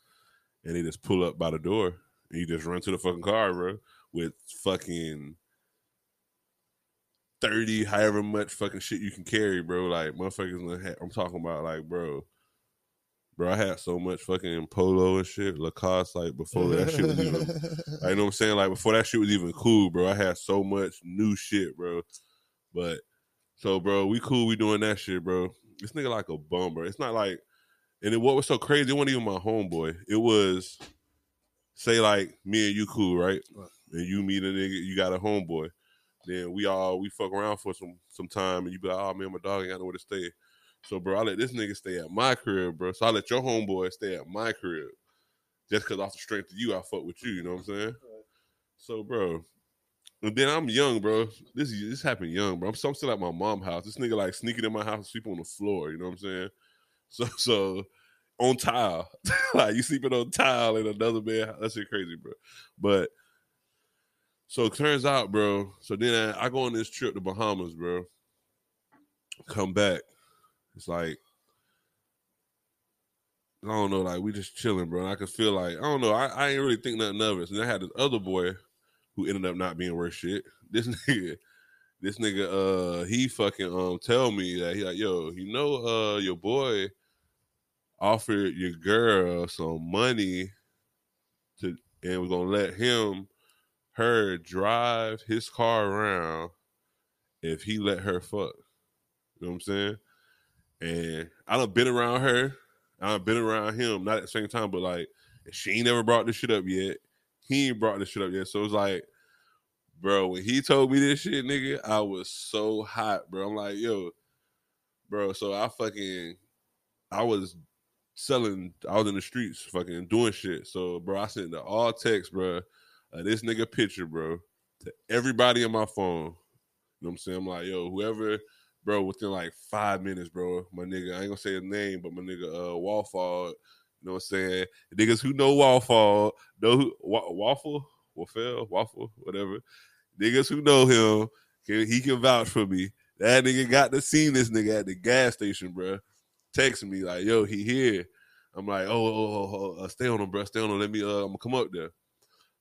and they just pull up by the door and you just run to the fucking car, bro, with fucking 30, however much fucking shit you can carry, bro. Like motherfuckers I'm talking about like, bro. Bro, I had so much fucking polo and shit, Lacoste, like before that shit was even I know what I'm saying? Like before that shit was even cool, bro. I had so much new shit, bro. But so bro, we cool, we doing that shit, bro. This nigga like a bum, bro. It's not like and then what was so crazy, it wasn't even my homeboy. It was say like me and you cool, right? Right. And you meet a nigga, you got a homeboy. Then we all we fuck around for some some time and you be like, oh man, my dog ain't got nowhere to stay. So bro, I let this nigga stay at my crib, bro. So I let your homeboy stay at my crib. Just cause off the strength of you, I fuck with you, you know what I'm saying? So bro. And then I'm young, bro. This this happened young, bro. I'm, so I'm still at my mom's house. This nigga like sneaking in my house and sleep on the floor, you know what I'm saying? So so on tile. like you sleeping on tile in another bed. That shit crazy, bro. But so it turns out, bro. So then I, I go on this trip to Bahamas, bro. Come back. It's like I don't know, like we just chilling, bro. And I could feel like I don't know. I, I ain't really think nothing of it. And I had this other boy who ended up not being worth shit. This nigga, this nigga, uh, he fucking um tell me that he like, yo, you know, uh, your boy offered your girl some money to and was gonna let him her drive his car around if he let her fuck. You know what I'm saying? And I done been around her. I done been around him, not at the same time, but like she ain't never brought this shit up yet. He ain't brought this shit up yet. So it's like, bro, when he told me this shit, nigga, I was so hot, bro. I'm like, yo, bro. So I fucking, I was selling, I was in the streets, fucking doing shit. So, bro, I sent the all text, bro, this nigga picture, bro, to everybody on my phone. You know what I'm saying? I'm like, yo, whoever, bro, within like five minutes, bro, my nigga, I ain't gonna say his name, but my nigga, uh, Wallfall, you know what I'm saying? Niggas who know Wallfall, know who, wa- Waffle, Waffle, Waffle, whatever. Niggas who know him, can, he can vouch for me. That nigga got to see this nigga at the gas station, bro. Texting me like, yo, he here. I'm like, oh, oh, oh, oh uh, stay on him, bro. Stay on him. Let me, uh, I'm gonna come up there.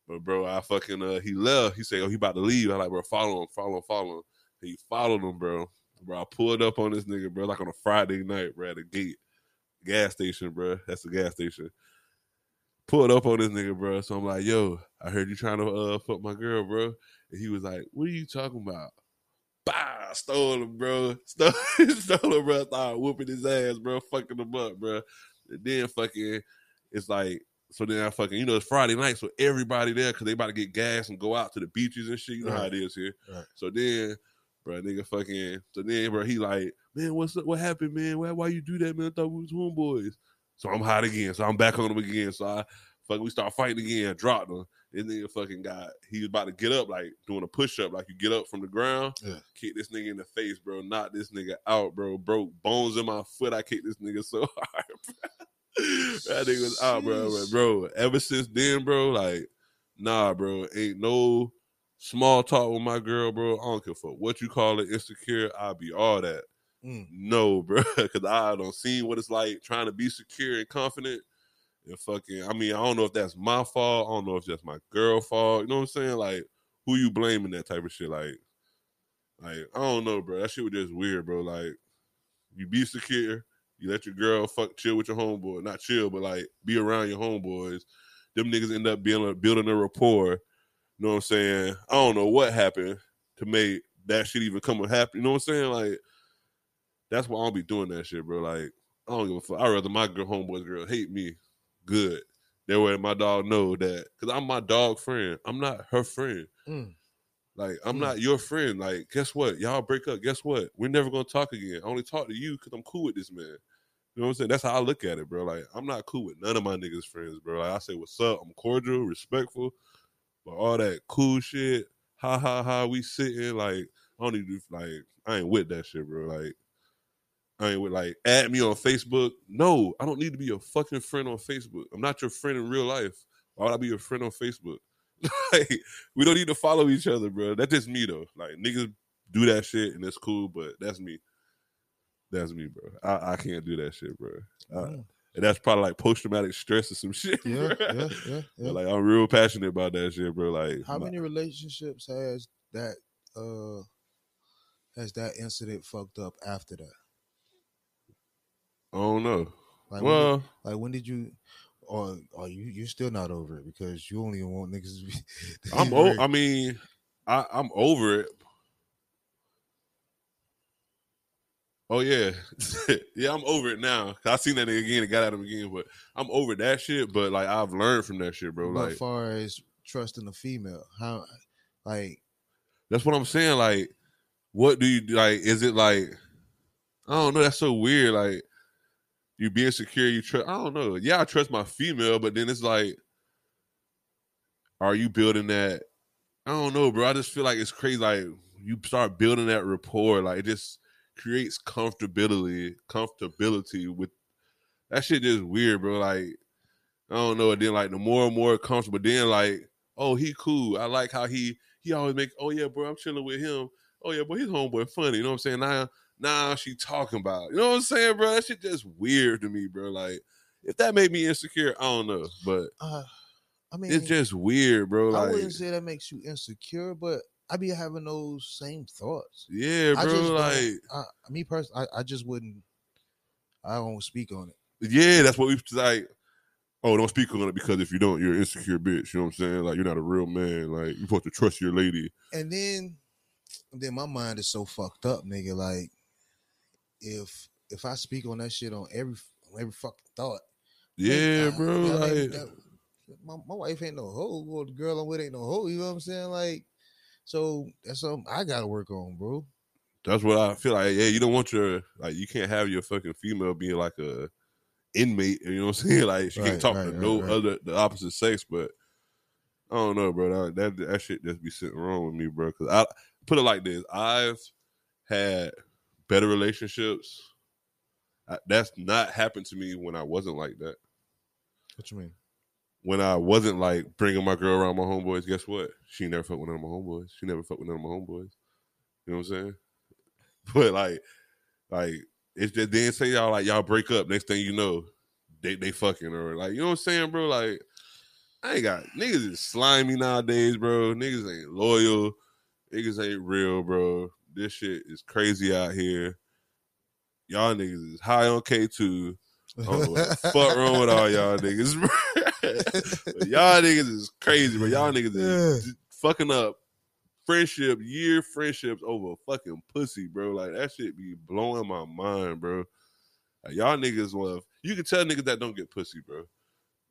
But bro, I fucking, uh, he left. He said, oh, he about to leave. I like, bro, follow him, follow him, follow him. He followed him, bro. Bro, I pulled up on this nigga, bro, like on a Friday night, bro, at the gate, gas station, bro. That's the gas station. Pulled up on this nigga, bro. So I'm like, yo, I heard you trying to uh fuck my girl, bro. And he was like, what are you talking about? Bah, stole him, bro. Stole, stole him, bro. Started whooping his ass, bro. Fucking him up, bro. And then fucking, it's like, so then I fucking, you know, it's Friday night, so everybody there because they about to get gas and go out to the beaches and shit. You know how it is here. Right. So then, bro, nigga fucking, so then, bro, he like, man, what's up? What happened, man? Why, why you do that, man? I thought we was homeboys. So I'm hot again. So I'm back on him again. So I fucking, we start fighting again. Dropped him. And nigga fucking got, he was about to get up, like doing a push up, like you get up from the ground, Yeah. kick this nigga in the face, bro. Knock this nigga out, bro. Broke bones in my foot. I kicked this nigga so hard, bro. that nigga was out, bro. But, bro, ever since then, bro, like, nah, bro, ain't no small talk with my girl, bro. I don't care for what you call it, insecure. I'll be all that. Mm. No, bro, because I don't see what it's like trying to be secure and confident. And fucking, I mean, I don't know if that's my fault. I don't know if that's my girl fault. You know what I'm saying? Like, who you blaming that type of shit? Like, like I don't know, bro. That shit was just weird, bro. Like, you be secure, you let your girl fuck chill with your homeboy, not chill, but like be around your homeboys. Them niggas end up being building a rapport. You know what I'm saying? I don't know what happened to make that shit even come and happen. You know what I'm saying? Like, that's why I don't be doing that shit, bro. Like, I don't give a fuck. I'd rather my girl, homeboys girl hate me. Good. That way my dog know that. Because I'm my dog friend. I'm not her friend. Mm. Like, I'm Mm. not your friend. Like, guess what? Y'all break up. Guess what? We're never to talk again. I only talk to you because I'm cool with this man. You know what I'm saying? That's how I look at it, bro. Like, I'm not cool with none of my niggas' friends, bro. Like, I say, what's up? I'm cordial, respectful. But all that cool shit, ha ha ha, we sitting, like, I don't even, like, I ain't with that shit, bro. Like, I ain't with like add me on Facebook. No, I don't need to be your fucking friend on Facebook. I'm not your friend in real life. Why would I be your friend on Facebook? like, we don't need to follow each other, bro. That's just me though. Like niggas do that shit and it's cool, but that's me. That's me, bro. I, I can't do that shit, bro. And that's probably like post traumatic stress or some shit. Yeah, yeah, yeah, yeah. like I'm real passionate about that shit, bro. Like How my- many relationships has that uh has that incident fucked up after that? I don't know. Like when well, did, like when did you or are you you still not over it because you only want niggas to be to I'm o-. I mean, I, I'm over it. Oh yeah, yeah, I'm over it now. I seen that nigga again and got at him again, but I'm over that shit. But like I've learned from that shit, bro. Like as far as trusting a female, how like that's what I'm saying. Like, what do you like? Is it like I don't know? That's so weird. Like you being secure, you trust. I don't know. Yeah, I trust my female, but then it's like, are you building that? I don't know, bro. I just feel like it's crazy. Like you start building that rapport, like it just creates comfortability, comfortability with that shit. Just weird, bro. Like I don't know. And then like the more and more comfortable, then like, oh, he cool. I like how he he always make. Oh yeah, bro, I'm chilling with him. Oh yeah, boy, his homeboy funny. You know what I'm saying? Now now she talking about. You know what I'm saying, bro? That shit just weird to me, bro. Like if that made me insecure, I don't know, but uh I mean it's just weird, bro. I Like wouldn't say that makes you insecure, but I be having those same thoughts. yeah, I bro. just Like I, me personally, I, I just wouldn't. I don't speak on it. Yeah, that's what we like. Oh, don't speak on it because if you don't, you're an insecure bitch. You know what I'm saying? Like you're not a real man. Like you're supposed to trust your lady. And then, then my mind is so fucked up, nigga. Like, if if I speak on that shit on every on every fucking thought, Yeah, bro. that Like that- my, my wife ain't no hoe, or the girl I'm with ain't no hoe. You know what I'm saying? Like, so that's something I gotta work on, bro. that's what I feel like. Yeah, you don't want your like you can't have your fucking female being like a inmate. You know what I'm saying? Like she Right, can't talk right, to right, no other the opposite sex. But I don't know, bro. That that, that shit just be sitting wrong with me, bro. Because I put it like this: I've had better relationships. I, that's not happened to me when I wasn't like that. What you mean? when I wasn't like bringing my girl around my homeboys, guess what? She never fucked with none of my homeboys. She never fucked with none of my homeboys. You know what I'm saying? But like, like it's just then say y'all like y'all break up. Next thing you know, they they fucking or like you know what I'm saying, bro? Like I ain't got niggas is slimy nowadays, bro. Niggas ain't loyal. Niggas ain't real, bro. This shit is crazy out here. Y'all niggas is high on K2. I don't know what the fuck wrong with all y'all niggas. Y'all niggas is crazy, bro. Y'all niggas is fucking up friendship, year friendships over fucking pussy, bro. Like that shit be blowing my mind, bro. Like, y'all niggas love. You can tell niggas that don't get pussy, bro.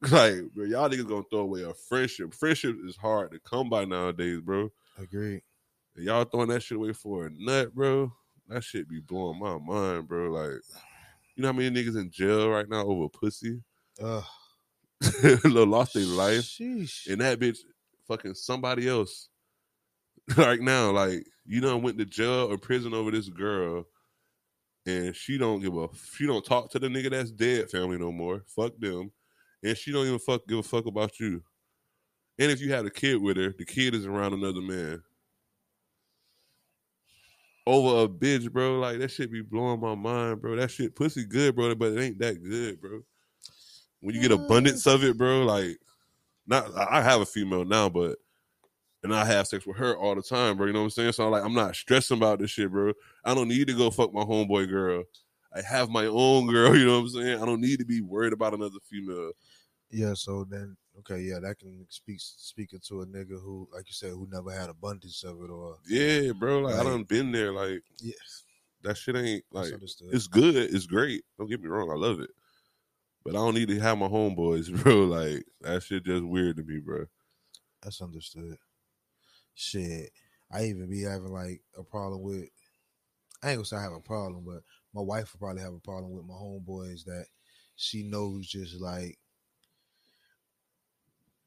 Like, bro, y'all niggas gonna throw away a friendship. Friendship is hard to come by nowadays, bro. Agreed. And y'all throwing that shit away for a nut, bro. That shit be blowing my mind, bro. Like, you know how many niggas in jail right now over pussy? Uh, lost their life. Sheesh. and that bitch fucking somebody else right now. Like you done went to jail or prison over this girl, and she don't give a she don't talk to the nigga that's dead family no more. Fuck them, and she don't even fuck give a fuck about you. And if you had a kid with her, the kid is around another man. Over a bitch, bro. Like that shit be blowing my mind, bro. That shit pussy good, bro, but it ain't that good, bro. When you get abundance of it, bro, like not I I have a female now, but and I have sex with her all the time, bro. You know what I'm saying? So I'm like, I'm not stressing about this shit, bro. I don't need to go fuck my homeboy girl. I have my own girl, you know what I'm saying? I don't need to be worried about another female. Yeah, so then okay, yeah, that can speak speaking to a nigga who, like you said, who never had abundance of it or Yeah, bro. Like I Right. done been there. Like yeah, that shit ain't like it's good. It's great. Don't get me wrong. I love it. But I don't need to have my homeboys, bro. Like that shit just weird to me, bro. That's understood. Shit, I even be having like a problem with. I ain't gonna say I have a problem, but my wife will probably have a problem with my homeboys that she knows just like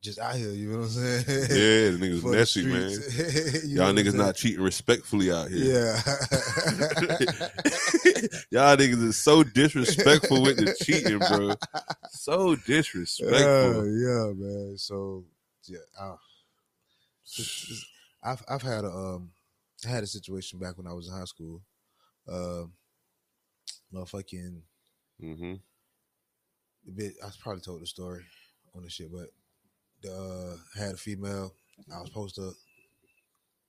just out here. You know what I'm saying? Yeah, the niggas For the messy, man. Y'all niggas not cheating respectfully out here. Yeah. Y'all niggas is so disrespectful with the cheating, bro. So disrespectful. yeah, man. So yeah, I, it's- I've I've had a um I had a situation back when I was in high school. Um, motherfucking hmm a bit. I probably told the story on the shit, but the uh, had a female. I was supposed to.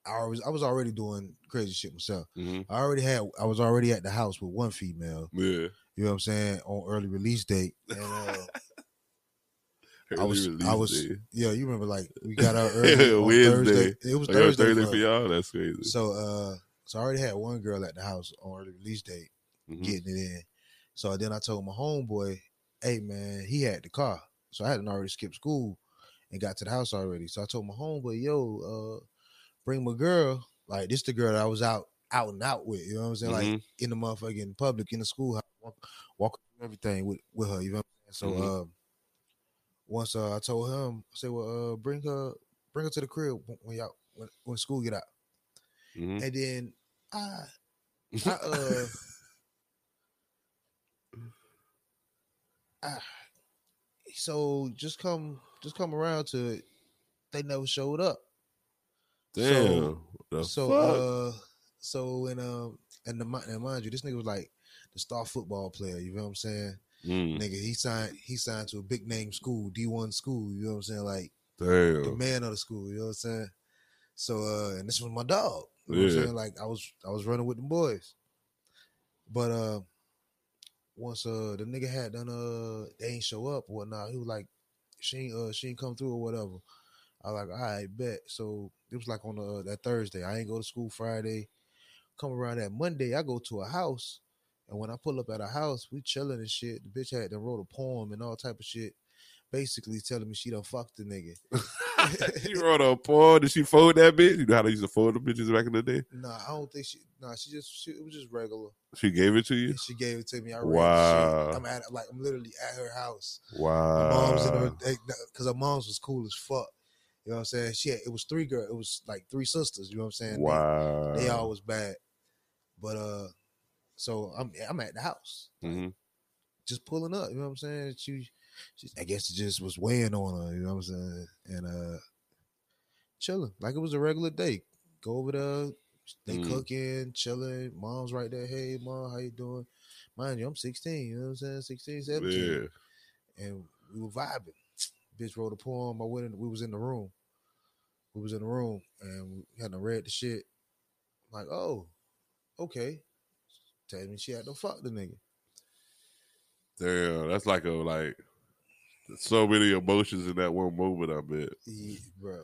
I was I was already doing crazy shit myself. hmm I already had. I was already at the house with one female. Yeah. You know what I'm saying on early release date, and uh, I was I was day. yeah. You remember like we got out early on Wednesday. Thursday. It was Thursday, Thursday for y'all? That's crazy. So uh, so I already had one girl at the house on early release date. Mhm. getting it in. So then I told my homeboy, hey man, he had the car. So I hadn't already skipped school and got to the house already. So I told my homeboy, yo, uh, bring my girl. Like this the girl that I was out out and out with. You know what I'm saying? Like Mhm. in the motherfucking public, in the school, walk, walk everything with, with her. You know what I'm saying? So Mhm. um once uh, I told him, I said, well, uh, bring her bring her to the crib when, y'all when, when school get out. Mhm. And then I I uh ah, so just come just come around to it. They never showed up. Damn. so fuck? uh so when um and, the, and mind you, this nigga was like the star football player, you know what I'm saying? Mm, Nigga, he signed he signed to a big name school, D one school, you know what I'm saying? Like the man of the school, you know what I'm saying? So uh and this was my dog. You know what I'm Yeah. saying? Like I was I was running with the boys. But uh once uh the nigga had done uh they ain't show up or whatnot, he was like, she ain't uh she ain't come through or whatever. I was like, all right, bet. So it was like on uh, that Thursday. I ain't go to school Friday. Come around that Monday, I go to a house, and when I pull up at a house, we chilling and shit. The bitch had to wrote a poem and all type of shit, basically telling me she done fucked the nigga. she wrote a poem. Did she fold that bitch? You know how they used to fold the bitches back in the day? Nah, I don't think she. Nah, she just she, it was just regular. She gave it to you? She gave it to me. I Wow. I'm at like I'm literally at her house. Wow. Mom's in her because her mom's was cool as fuck. You know what I'm saying? She had, it was three girl. It was like three sisters. You know what I'm saying? They- Wow. They, all was bad, but uh, so I'm I'm at the house hmm just pulling up. You know what I'm saying? She, she I guess it just was weighing on her. You know what I'm saying? And uh, chilling like it was a regular day. Go over there. They Mm. cooking, chilling. Mom's right there. Hey, mom, how you doing? Mind you, I'm 16. You know what I'm saying? 16, 17 Yeah. and we were vibing. Bitch wrote a poem. I went in. We was in the room. We was in the room, and we hadn't read the shit. like, oh, okay. Tell me she had to fuck the nigga. Damn, that's like a like so many emotions in that one moment. I bet. Yeah, bro,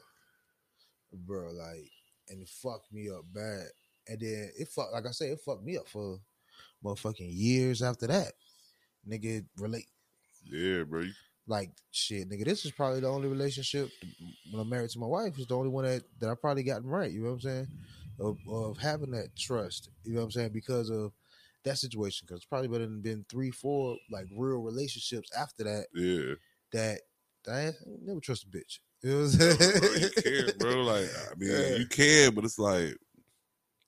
bro, like, and it fucked me up bad. And then it fucked, like I said, it fucked me up for motherfucking years after that. Nigga, relate Yeah, bro. Like shit, nigga. This is probably the only relationship when I'm married to my wife is the only one that, that I probably gotten right. You know what I'm saying? Of, of having that trust. You know what I'm saying? Because of that situation. Because it's probably been been three, four like real relationships after that Yeah. That, that I never trust a bitch. You know what I'm saying? bro, you can, bro. Like, I mean, Yeah. you can, but it's like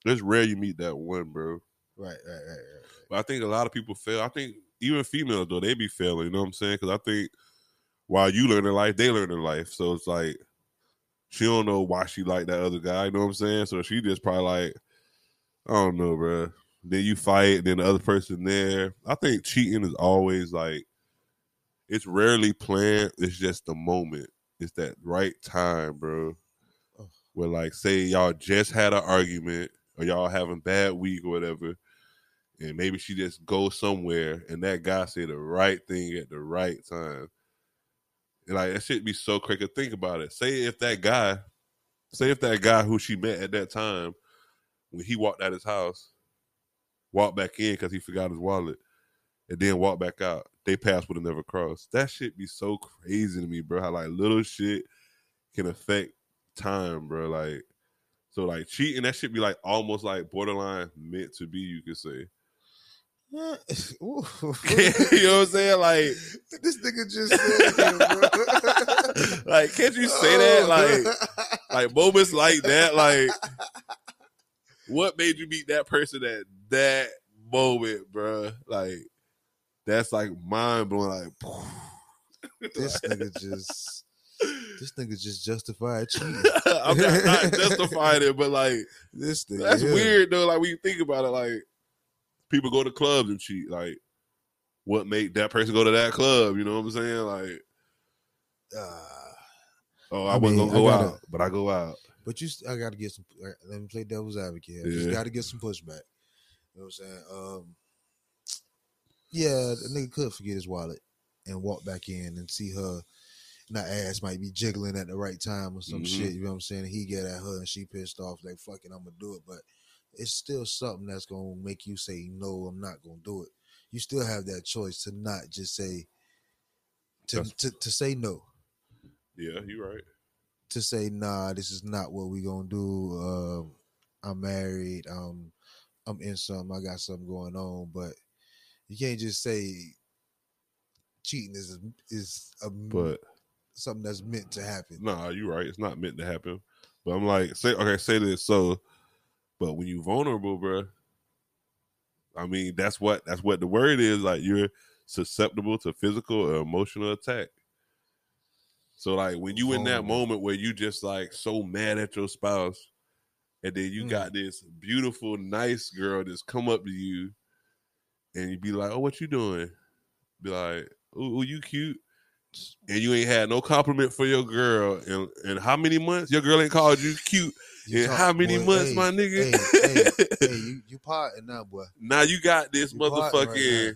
it's rare you meet that one, bro. Right, right, right, right. But I think a lot of people fail. I think even females though they be failing. You know what I'm saying? Because I think while you learn in life, they learn in life. So it's like she don't know why she like that other guy. You know what I'm saying? So she just probably like, I don't know, bro. Then you fight, then the other person there. I think cheating is always like it's rarely planned. It's just the moment. It's that right time, bro. Where like say y'all just had an argument or y'all having bad week or whatever, and maybe she just goes somewhere and that guy say the right thing at the right time. And like that should be so quick to think about it. Say if that guy, say if that guy who she met at that time, when he walked out his house, walked back in because he forgot his wallet, and then walk back out, they paths would have never crossed. That shit be so crazy to me, bro. How like little shit can affect time, bro. Like so like cheating, that should be like almost like borderline meant to be, you could say. Yeah. You know what I'm saying? Like this nigga just said bro. like can't you say that? Oh, like like moments like that, like what made you meet that person at that moment, bro? Like that's like mind blowing. Like this nigga just this nigga just justified cheating. I'm not, not justifying it, but like This nigga that's yeah. weird though. Like when you think about it, like people go to clubs and cheat. Like what made that person go to that club? You know what I'm saying? Like Ah. oh, I, I wasn't mean, gonna go gotta- out, but I go out. But you, I got to get some. uh, Let me play devil's advocate. Yeah. just got to get some pushback. You know what I'm saying? Um, yeah, the nigga could forget his wallet and walk back in and see her. And her ass might be jiggling at the right time or some Mhm. shit. You know what I'm saying? He get at her and she pissed off. Like fuck it, I'm gonna do it. But it's still something that's gonna make you say no. I'm not gonna do it. You still have that choice to not just say to to, to say no Yeah, you're right. to say, nah, this is not what we gonna do. Um, I'm married. Um, I'm in something. I got something going on, but you can't just say cheating is is a, But something that's meant to happen. Nah, you're right. It's not meant to happen. But I'm like, say okay, say this. So, but when you vulnerable, bro, I mean, that's what that's what the word is. Like you're susceptible to physical or emotional attack. So like when you in that moment where you just like so mad at your spouse, and then you Mm. got this beautiful, nice girl that's come up to you, and you'd be like, "Oh, what you doing?" Be like, "Ooh, ooh, you cute." and you ain't had no compliment for your girl and in how many months? Your girl ain't called you cute You talk- how many boy, months, hey, my nigga? Hey, hey, hey, you you parting now, boy. now you got this You parting right motherfucking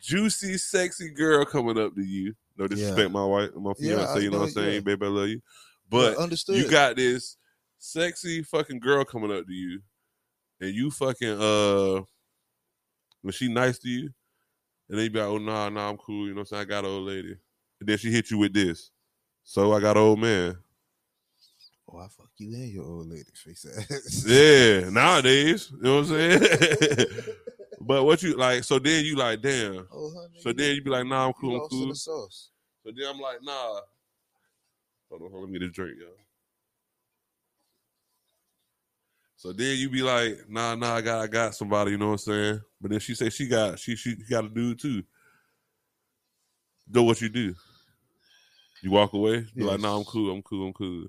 juicy, sexy girl coming up to you. No disrespect, my wife, my Yeah, fiance. I you know what I'm saying, yeah. baby, I love you. But But understood. you got this sexy fucking girl coming up to you, and you fucking uh, when she nice to you, and then you be like, oh nah, nah, I'm cool. You know what I'm saying? I got an old lady, and then she hit you with this. So I got an old man. oh, I fuck you and your old lady face ass. Yeah, nowadays, you know what I'm saying. but what you like? So then you like, damn. Oh, honey, So then you be like, nah, I'm cool, I'm cool. So then I'm like, nah. Hold on, hold on, let me get a drink, y'all. So then you be like, nah, nah, I got I got somebody, you know what I'm saying? But then she say she got she she got a dude too. Do what you do. You walk away, be like, nah, I'm cool, I'm cool, I'm cool.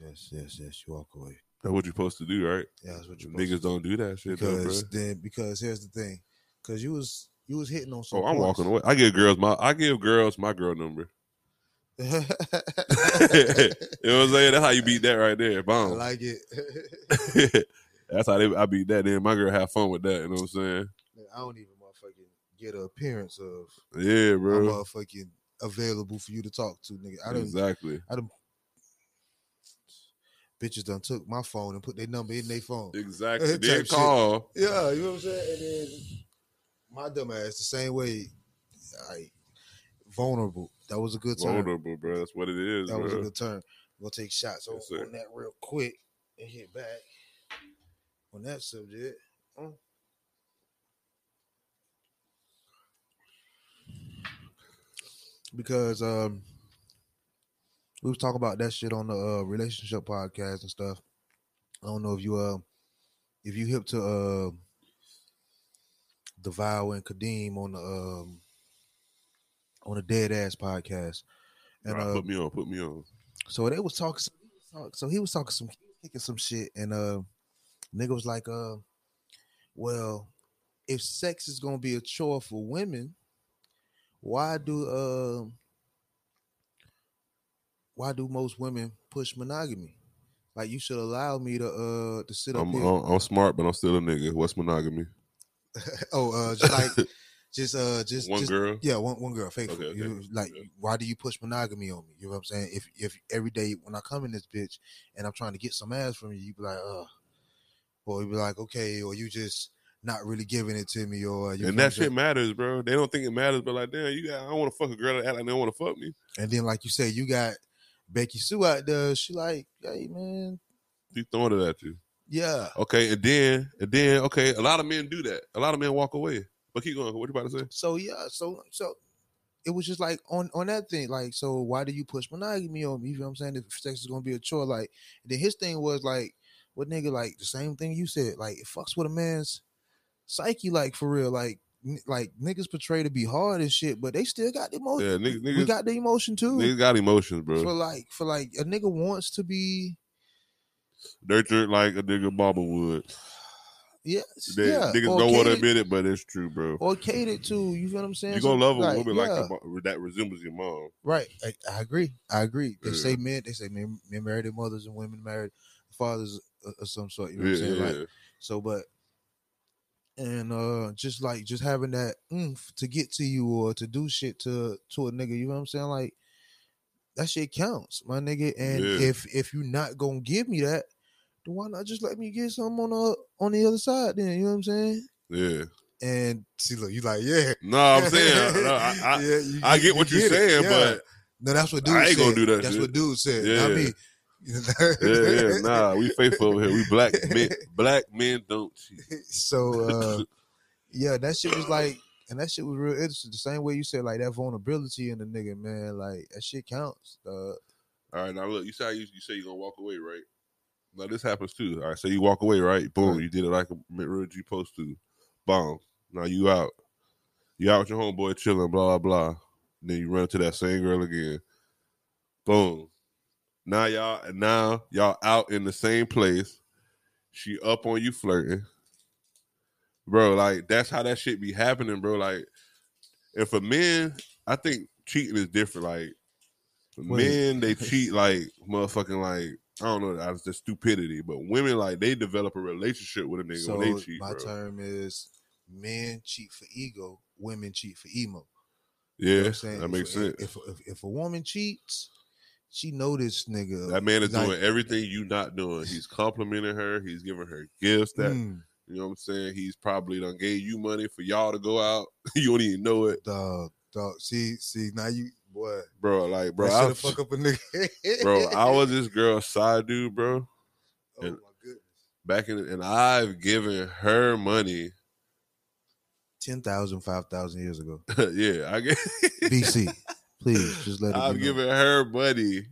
Yes, yes, yes. You walk away. That's what you're supposed to do, right? Yeah, that's what you Niggas don't do that shit, though, bro. because then because here's the thing, because you was you was hitting on some. Oh, I'm points. walking away. I give girls my I give girls my girl number. you know what I'm saying? That's how you beat that right there. I like it. That's how they, I beat that. Then my girl have fun with that. You know what I'm saying? I don't even motherfucking get an appearance of Yeah, bro. I'm motherfucking available for you to talk to, nigga. I don't. exactly. Bitches done took my phone and put their number in their phone. Exactly. Type Then shit. call. Yeah, you know what I'm saying. And then my dumb ass the same way. I vulnerable. That was a good turn. Vulnerable, bro. That's what it is, That was a bro. good term. We'll take shots on, Yes, sir. on that real quick and hit back on that subject. Mm. Because um, we was talking about that shit on the uh, relationship podcast and stuff. I don't know if you uh if you hip to uh Devour and Kadeem on the um on the Dead Ass podcast. And Right, uh, put me on. Put me on. so they was talking. So he was talking some kicking some shit, and uh, nigga was like, uh, well, if sex is gonna be a chore for women, why do uh, why do most women push monogamy? Like you should allow me to uh to sit up I'm, here. I'm, I'm smart, but I'm still a nigga. What's monogamy? oh, uh, just like just uh just One just, girl. Yeah, one one girl, faithful. Okay, okay. You, like, Yeah. why do you push monogamy on me? You know what I'm saying? If if every day when I come in this bitch and I'm trying to get some ass from you, you be like, uh, or you be like, okay, or you just not really giving it to me, or you And that shit matters, bro. They don't think it matters, but like, damn, you got. I don't want to fuck a girl that act like they don't want to fuck me. And then, like you say, you got Becky Sue out there. She like, hey man, She throwing it at you. yeah, Okay, and then and then okay, a lot of men do that. A lot of men walk away. But keep going. What you about to say? So yeah, so so it was just like on on that thing, like, so why do you push monogamy on me? You know what I'm saying? If sex is gonna be a chore, like then his thing was like, what nigga like the same thing you said, like it fucks with a man's psyche, like for real, like like niggas portray to be hard and shit, but they still got the emotion. Yeah, niggas, we got the emotion too. niggas got emotions, bro. For like for like a nigga wants to be Nurtured like a nigga mama would. Yeah, They, yeah, niggas or don't want to admit it, but it's true, bro. or catered to. You feel what I'm saying? You gonna love a woman like yeah. your that resembles your mom. Right. I, I agree. I agree. They Yeah. say men, they say men, men marry their mothers and women marry fathers of, some sort. You know what I'm saying? Like so, but and uh just like just having that oomph to get to you or to do shit to to a nigga, you know what I'm saying? Like that shit counts, my nigga. And if if you're not gonna give me that, why not just let me get some on the on the other side then? You know what I'm saying? yeah. And see, look, you like, yeah. No, I'm saying, no, I, I, Yeah, you- I get what you you're get saying, Yeah. but No, that's what dude I ain't said. gonna do that That's shit. what dude said. Yeah. Not me. yeah, yeah, nah, we faithful over here. We black men, black men don't cheat. so uh yeah, that shit was like and that shit was real interesting. The same way you said like that vulnerability in the nigga, man, like that shit counts. Uh All right, now look, you say you, you say you're gonna walk away, right? Now this happens too. All right, so you walk away, right? Boom, Right. you did it like a real G supposed to. Boom. Now you out. You out with your homeboy chilling, blah blah blah. Then you run to that same girl again. Boom. Now y'all now y'all out in the same place. She up on you flirting. Bro, like that's how that shit be happening, bro. Like, and for men, I think cheating is different. Like, Wait. men, they cheat like motherfucking like I don't know, that's just stupidity. But women, like, they develop a relationship with a nigga so when they cheat, my bro. term is men cheat for ego, women cheat for emo. You know Yeah, I'm saying? that makes if, sense. If, if if a woman cheats, she know this nigga. that man is like, doing everything you not doing. He's complimenting her. He's giving her gifts that mm, you know what I'm saying. He's probably done gave you money for y'all to go out. you don't even know it, dog, dog. See, see, now you boy, bro. Like, bro, that I, fuck up a nigga. bro, I was this girl's side dude, bro. oh and- my goodness. Back in, and I've given her money. 10,000, 5,000 years ago. yeah, I get. BC. Please, just let it I've given her money,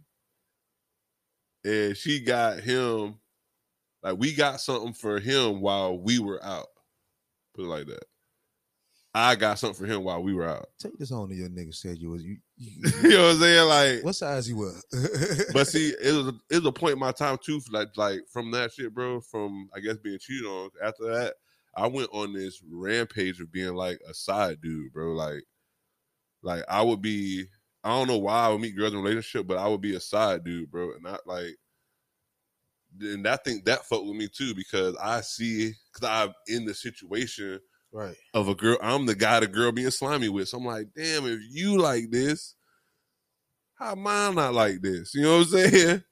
and she got him. Like we got something for him while we were out. Put it like that. I got something for him while we were out. Take this on to your nigga said you was you, you you know what I'm saying? Like, what size you was? but see, it was a, it was a point in my time too. Like, like from that shit, bro. From I guess being cheated on. After that, I went on this rampage of being like a side dude, bro. Like, like I would be. I don't know why I would meet girls in a relationship, but I would be a side dude, bro, and not like. And I think that fucked with me too because I see because I'm in the situation right. of a girl. I'm the guy the girl being slimy with. So I'm like, damn, if you like this, how am I not like this? You know what I'm saying?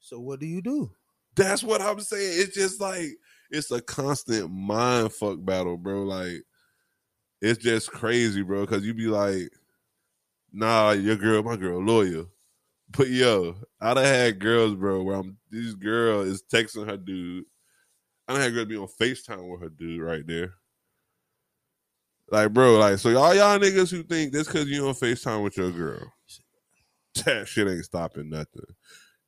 So what do you do? That's what I'm saying. It's just like it's a constant mind fuck battle, bro. Like it's just crazy, bro. Cause you be like, nah, your girl, my girl, loyal. But yo, I done had girls, bro, where I'm this girl is texting her dude. I done had girls be on FaceTime with her dude right there. Like, bro, like, so all y'all niggas who think this cause you on FaceTime with your girl, that shit ain't stopping nothing.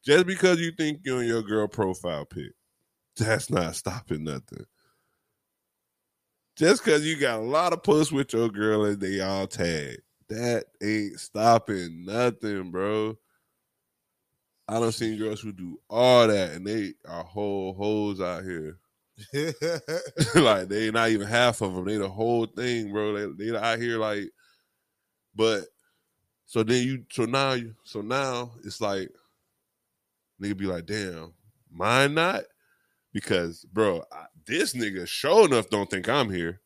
Just because you think you're on your girl profile pic, that's not stopping nothing. Just because you got a lot of puss with your girl and they all tag, that ain't stopping nothing, bro. I don't see girls who do all that and they are whole hoes out here. like they not even half of them. They the whole thing, bro. They they out here like, but so then you so now you so now it's like nigga be like, damn, mine not because bro, I, this nigga sure enough don't think I'm here.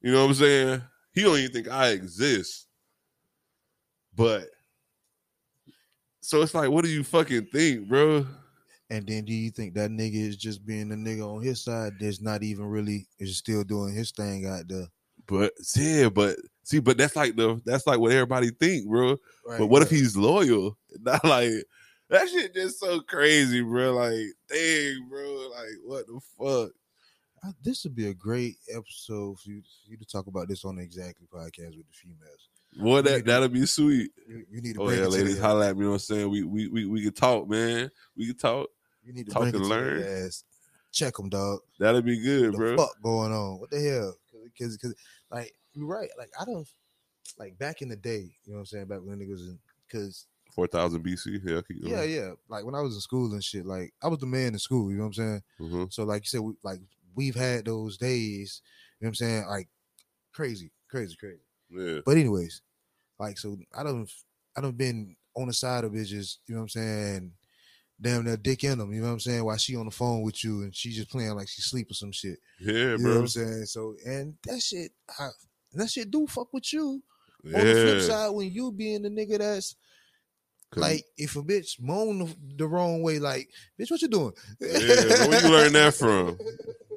You know what I'm saying? He don't even think I exist. But so it's like, what do you fucking think, bro? And then do you think that nigga is just being a nigga on his side that's not even really is still doing his thing out there? But yeah, but see, but that's like the that's like what everybody think, bro. Right, but what if he's loyal? Not like that shit just so crazy, bro. Like, dang, bro. Like, what the fuck? Uh, this would be a great episode for you, for you to talk about this on the Exactly podcast with the females. Boy, that that'll be sweet. You, you need to Oh yeah, it ladies, holla at me. You know what I'm saying? We we we we can talk, man. We can talk. You need to talk and to learn. their ass. Check them, dog. That'll be good, What the bro. fuck going on? What the hell? Because, because, like, you're right. Like, I don't, like, back in the day, you know what I'm saying? Back when niggas, in, because, Four thousand BC. Yeah, keep going. yeah, yeah. Like, when I was in school and shit, like, I was the man in school, you know what I'm saying? Mhm. So, like you said, we, like, we've had those days, you know what I'm saying? Like, crazy, crazy, crazy. Yeah. But, anyways, like, so I don't, I don't been on the side of bitches, you know what I'm saying? Damn, that dick in them, you know what I'm saying? While she on the phone with you and she just playing like she sleep or some shit. Yeah, You know what. I'm saying? So and that shit, I, that shit do fuck with you. Yeah. On the flip side, when you being the nigga that's like, if a bitch moan the, the wrong way, like, bitch, what you doing? Yeah, where you learn that from?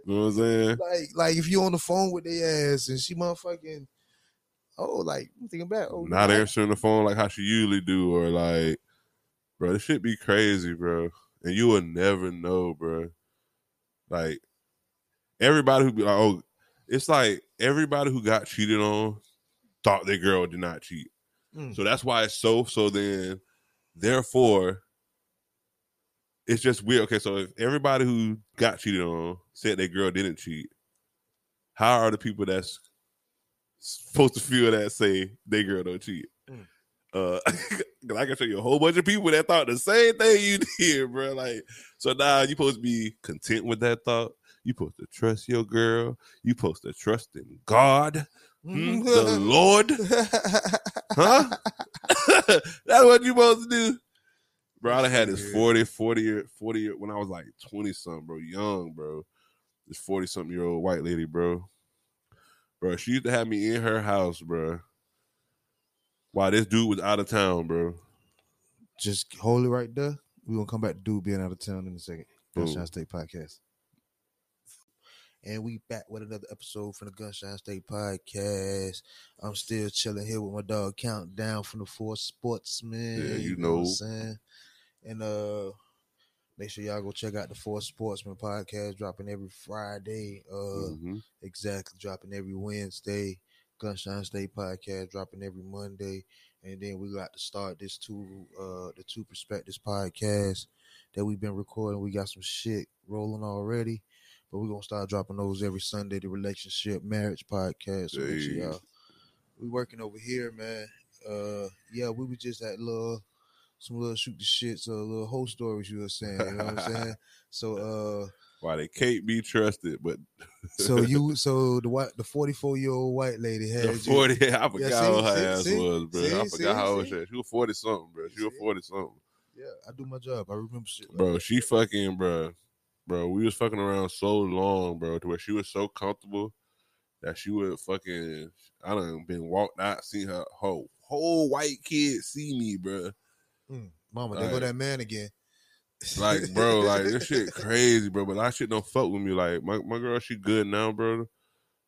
You know what I'm saying? like, like if you on the phone with their ass and she motherfucking, oh, like I'm thinking back, oh, Not answering the phone like how she usually do, or like, bro, this shit be crazy, bro. And you will never know, bro. Like, everybody who be like, oh, it's like everybody who got cheated on thought their girl did not cheat. Mm. So that's why it's so. So then, therefore, it's just weird. Okay, so if everybody who got cheated on said their girl didn't cheat, how are the people that's supposed to feel that say their girl don't cheat? Mm. Uh, I can show you a whole bunch of people that thought the same thing you did, bro. Like, so now you supposed to be content with that thought. You supposed to trust your girl. You supposed to trust in God, hmm, the Lord, huh? That's what you supposed to do. Bro, I had this Yeah. 40, 40 year, 40 year when I was like 20 something, bro. Young, bro. This 40 something year old white lady, bro. Bro. She used to have me in her house, bro. While this dude was out of town, bro. Just hold it right there. We're gonna come back to dude being out of town in a second. Gunshine State Podcast. And we back with another episode from the Gunshine State Podcast. I'm still chilling here with my dog Countdown from the Four Sportsmen. Yeah, you what I'm know. saying? And uh make sure y'all go check out the Four Sportsman podcast dropping every Friday. Uh Mhm. exactly dropping every Wednesday. Gunshine State podcast dropping every Monday, and then we got to start this two uh the two perspectives podcast that we've been recording. We got some shit rolling already, but we're gonna start dropping those every Sunday. The relationship marriage podcast. So make sure Hey. y'all we working over here, man. Uh yeah, we were just at little some little shoot the shit, so a little whole stories you were saying, you know what I'm saying? So uh Why they can't be trusted, but so you so the white the 44 year old white lady had the you- forty. I forgot see, how her ass see, was, bro. see, I see, forgot how old she was. She was forty something, bro. She was forty something, Yeah, I do my job. I remember shit. like bro. that. She fucking, bro, bro. We was fucking around so long, bro, to where she was so comfortable that she would fucking. I done been walked out, seen her whole whole white kid see me, bro. Mm, Mama, there go that man again. Like, bro, like this shit crazy, bro. But that shit don't fuck with me. Like, my, my girl, she good now, bro.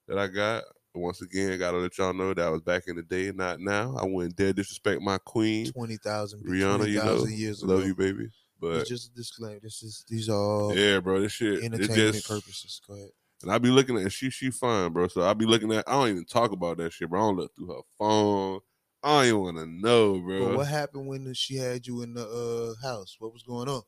That I got. Once again, gotta let y'all know that was back in the day, not now. I wouldn't dare disrespect my queen, Twenty thousand, Rihanna. You know, 20,000 years ago. love you, baby. But It's just a disclaimer. This is these are all yeah, bro, this shit, entertainment just, purposes. Go ahead. And I be looking at and she she fine, bro. So I be looking at I don't even talk about that shit, bro. I don't look through her phone. I don't even wanna know, bro. But what happened when she had you in the uh, house? What was going on?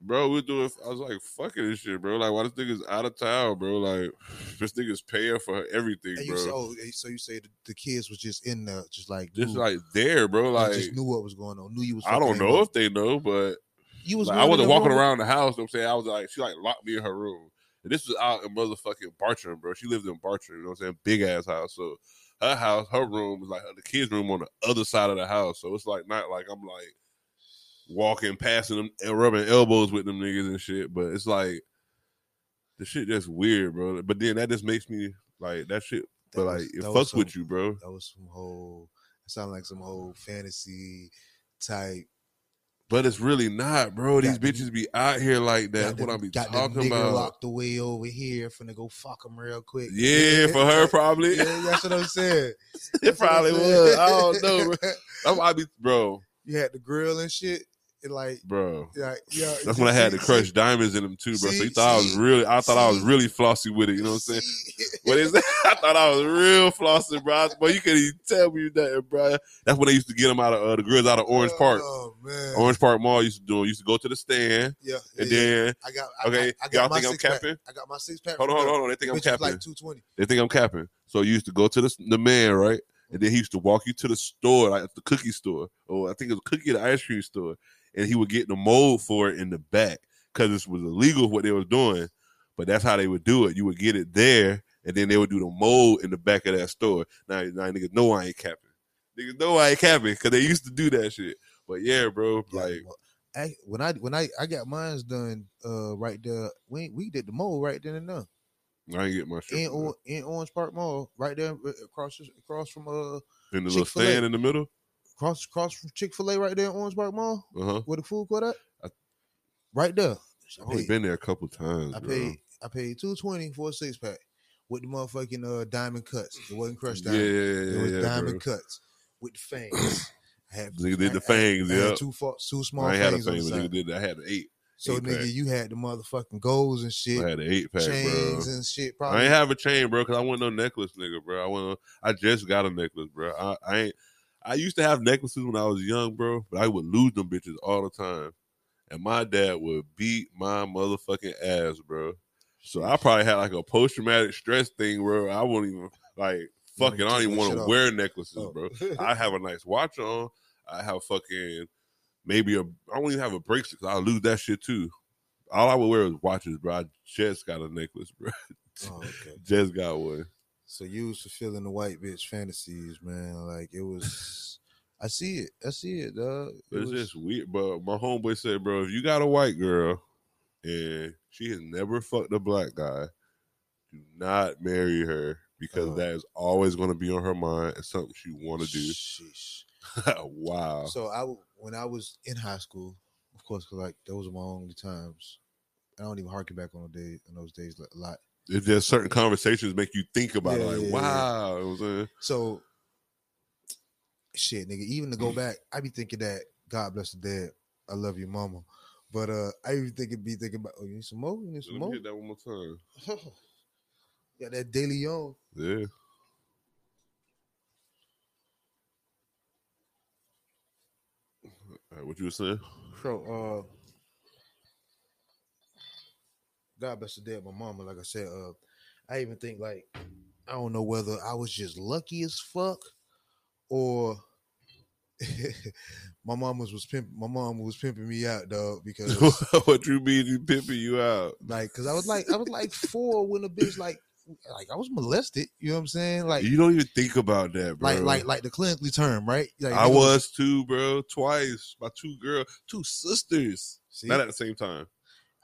Bro, we were doing I was like, fucking this shit, bro. Like why this nigga's out of town, bro? Like this nigga's paying for everything, And you bro. say, oh, so you say the, the kids was just in there, just like just knew- like there, bro. Like just knew what was going on. Knew you was. I don't know up. if they know, but you was. like, I wasn't walking room? around the house. You know what I'm saying I was like, she like locked me in her room. And this was out in motherfucking Bartram, bro. She lived in Bartram, you know what I'm saying? Big ass house. So her house, her room was like the kids' room on the other side of the house. So it's like not like I'm like walking, passing them, and rubbing elbows with them niggas and shit. But it's like the shit just weird, bro. But then that just makes me like that shit. That But was- like it fucks with you, bro. That was some whole. It sounded like some whole fantasy type. But it's really not, bro. These the- bitches be out here like that. That's what I be got talking nigga about. locked away over here, finna go fuck him real quick. Yeah, for her probably. Yeah, that's what I'm saying. it That's probably was. I don't know. Bro. That's I be, bro, you had the grill and shit. And like, bro. like, yeah. That's when I had to crush diamonds in them too, bro. so see- you thought I was see- really, I thought I was really flossy with it. You know what I'm saying? see- What is that? I thought I was real flossy, bro. But you couldn't even tell me nothing, bro. That's when they used to get them out of uh, the grills out of Orange Park. Oh man. Orange Park Mall used to do. Used to go to the stand, Yeah. and yeah, then I got. I, okay, I, I y'all got my think I'm six pack. capping? I got my six pack. hold on, hold on, hold on. They think I'm capping. like two twenty. They think I'm capping. So you used to go to the the man, right? And then he used to walk you to the store, like the cookie store, or I think it was cookie the ice cream store, and he would get the mold for it in the back because this was illegal what they was doing. But that's how they would do it. You would get it there, and then they would do the mold in the back of that store. Now, now niggas know I ain't capping. Niggas know I ain't capping because they used to do that shit. But yeah, bro, Yeah, like well, I, when I when I I got mine's done uh right there. We we did the mold right then and there I ain't get my shit in or, in Orange Park Mall right there uh, across across from uh in the little Chick-fil-A. stand in the middle. Across cross from Chick Fil A right there in Orange Park Mall Uh huh. where the food court at. I- right there. I've only been there a couple times. I bro. paid I paid two twenty for a six pack with the motherfucking uh diamond cuts. It wasn't crushed Yeah, diamond. yeah, it was yeah, diamond bro. cuts with the fangs. I had Nigga did the I- I- fangs, I yeah. two two small I had a fangs thing, but nigga did. I had an eight. So eight nigga, pack. you had the motherfucking golds and shit, I had an eight pack, bro. chains and shit. Probably I ain't have a chain, bro, because I want no necklace, nigga, bro. I want. I just got a necklace, bro. I, I ain't. I used to have necklaces when I was young, bro, but I would lose them bitches all the time, and my dad would beat my motherfucking ass, bro. So I probably had like a post traumatic stress thing where I wouldn't even like fucking. I don't even want to wear necklaces, Oh. bro. I have a nice watch on. I have fucking maybe a. I don't even have a bracelet. I'll lose that shit too. All I would wear is watches, bro. I just got a necklace, bro. Oh, okay. Just got one. So you was fulfilling the white bitch fantasies, man. Like it was. I see it. I see it, dog. It it's was- just weird. But my homeboy said, bro, if you got a white girl and she has never fucked a black guy, do not marry her because Uh-huh. that is always going to be on her mind and something she want to do. Wow. So I when I was in high school, of course, 'cause, like those were my only times. I don't even harken back on the day in those days a lot. If there's certain conversations make you think about it, like, yeah, yeah. wow. You know what I'm saying? So shit, nigga, even to go back, I be thinking that God bless the dead. I love you, mama. But uh I even think it be thinking about oh, you need some more? You need some Let more? me hit that one more time. Got that daily on. Yeah. All right, what you were saying? So uh God bless the dead, my mama, like I said, uh I even think like I don't know whether I was just lucky as fuck or my mom was, was pimp my mom was pimping me out, dog, because what you mean he pimping you out? like cause I was like I was like four when a bitch like like I was molested, you know what I'm saying? Like you don't even think about that, bro. like like like the clinically term, right? Like I was too, bro. Twice. My two girl, two sisters. see, Not at the same time.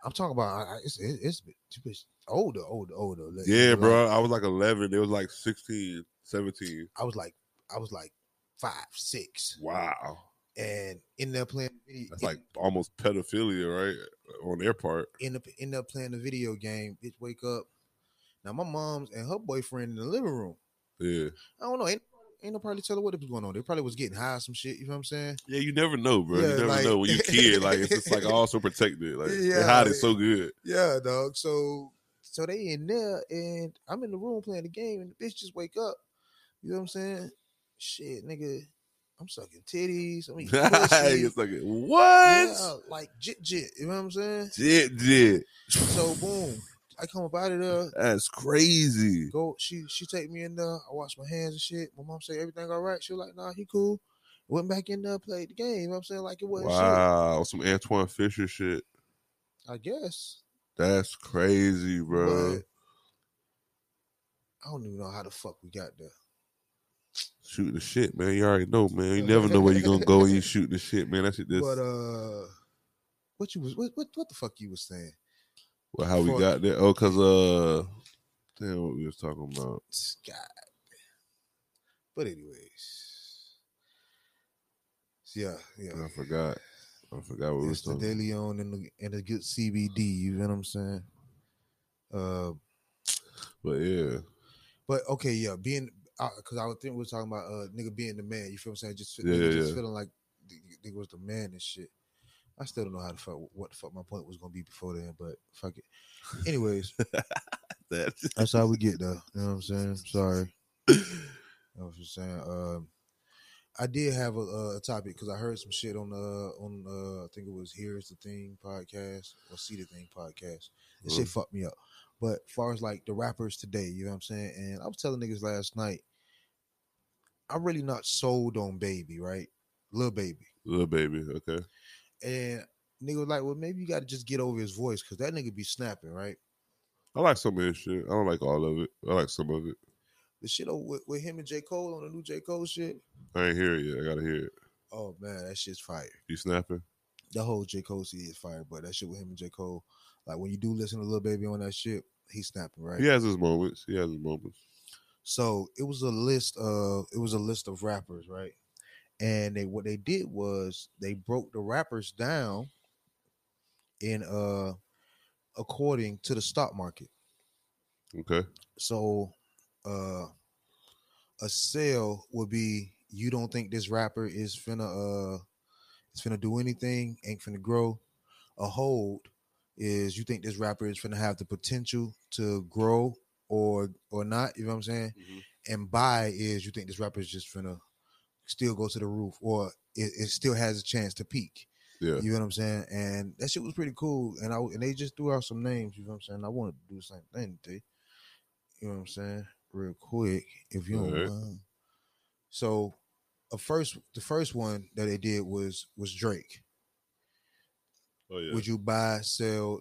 I'm talking about I, it's it, it's it's older, older, older. Like, Yeah, like, bro. I was like 11. It was like 16, 17. I was like I was like five, six, Wow. and in there playing video, That's like almost pedophilia, right? On their part. in the end up playing the video game. Bitch, wake up. Now my mom's and her boyfriend in the living room. Yeah. I don't know. Ain't, ain't no probably tell her what was going on. They probably was getting high some shit. You know what I'm saying? Yeah, you never know, bro. Yeah, you never like- know when you kid. Like it's just like also protected. Like they Yeah, hide it so good. Yeah, dog. So so they in there and I'm in the room playing the game and the bitch just wake up. You know what I'm saying? Shit, nigga. I'm sucking titties. I mean, it's like what? yeah, like jit jit. You know what I'm saying? Jit jit. So boom, I come up out of there. That's crazy. Go, she she take me in there. I wash my hands and shit. My mom say everything all right. She was like, nah, he cool. Went back in there, played the game. You know what I'm saying? Like it wasn't Wow, some Antwone Fisher shit. shit. I guess. That's crazy, bro. But I don't even know how the fuck we got there. Shooting the shit, man. You already know, man. You never know where you're gonna go when you shooting the shit, man. That shit just But uh what you was what what, what the fuck you was saying? Well, how we got there. Oh, cause uh damn what we was talking about. God. But anyways. Yeah, yeah. I forgot. I forgot what we was It's the talking De Leon and the and the good CBD, you know what I'm saying? Uh But yeah. but okay, yeah, being because I would think we were talking about uh nigga being the man, you feel what I'm saying? Just, Yeah, yeah, just yeah. feeling like nigga was the man and shit. I still don't know how the fuck what the fuck my point was gonna be before then, but fuck it. Anyways, That that's how we get though. You know what I'm saying? Sorry. I was just saying. Um, I did have a, a topic because I heard some shit on the on uh, I think it was "Here's the Thing" podcast or "See the Thing" podcast. This shit fucked me up. But far as like the rappers today, you know what I'm saying? And I was telling niggas last night, I'm really not sold on Baby, right? Little Baby, little baby, okay. And nigga was like, well, maybe you got to just get over his voice because that nigga be snapping, right? I like some of his shit. I don't like all of it. I like some of it. The shit with, with him and J Cole on the new J Cole shit. I ain't hear it yet. I gotta hear it. Oh man, that shit's fire. You snapping? the whole J. Cole CD is fire, but that shit with him and J. Cole, like when you do listen to Lil Baby on that shit, he's snapping, right? He has his moments. He has his moments. So it was a list of it was a list of rappers, right? And they what they did was they broke the rappers down in uh according to the stock market. Okay. So uh a sale would be you don't think this rapper is finna uh is finna do anything, ain't finna grow. A hold is you think this rapper is finna have the potential to grow or or not, you know what I'm saying? And buy is you think this rapper is just finna still go to the roof or it, it still has a chance to peak. Yeah. You know what I'm saying? And that shit was pretty cool. And I and they just threw out some names, you know what I'm saying? I wanted to do the same thing today. You know what I'm saying? Real quick, if you don't Alright. mind. So a first the first one that they did was was Drake. Oh yeah. Would you buy, sell,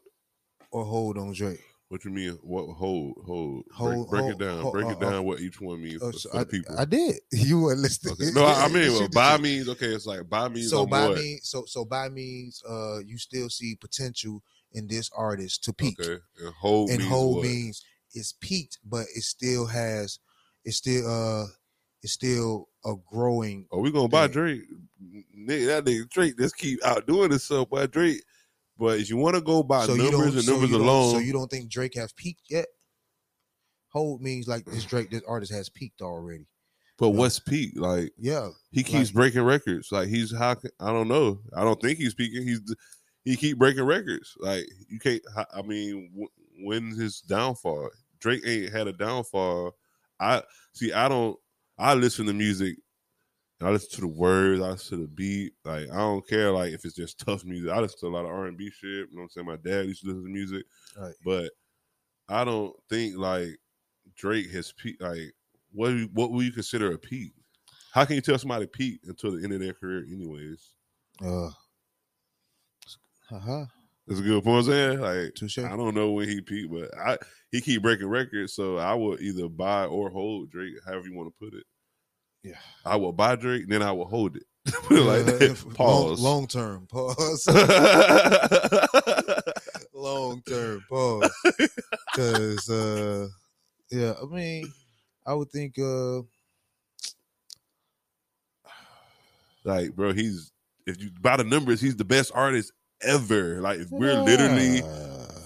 or hold on Drake? What you mean? What hold hold? Hold- break, break hold- it down. hold- break uh, it down. uh, what each one means Oh, for, so for I, people. I did. You weren't listening. Okay. No, I, I mean, well, buy means okay. It's like buy means so buy what? means so so buy means uh you still see potential in this artist to peak. Okay. And hold and means hold what? means it's peaked, but it still has it's still uh it's still a growing. Oh, we gonna buy Yeah. Drake. Nigga, that nigga Drake just keep outdoing himself by Drake. But if you want to go by so numbers and so numbers alone, So you don't think Drake has peaked yet? Hold means like this Drake, this artist has peaked already. but what's peak? Like Yeah, he keeps Like- breaking records. Like he's how I don't know. I don't think he's peaking. He's he keep breaking records. Like you can't. I mean, wh- when's his downfall? Drake ain't had a downfall. I see. I don't. I listen to music. I listen to the words. I listen to the beat. Like I don't care. Like if it's just tough music. I listen to a lot of R and B shit. You know what I'm saying? My dad used to listen to music, right. but I don't think like Drake has peaked. Like what? you- What will you consider a peak? How can you tell somebody peak until the end of their career, anyways? Uh, haha. That's a good point. I'm saying like Touche. I don't know when he peaked, but I he keep breaking records, so I would either buy or hold Drake, however you want to put it. Yeah. I will buy Drake, then I will hold it. put it like that. Pause. Long, term. Pause. long term. Pause. Because uh, yeah, I mean, I would think uh, like, bro, he's if you by the numbers, he's the best artist ever. Like, if we're literally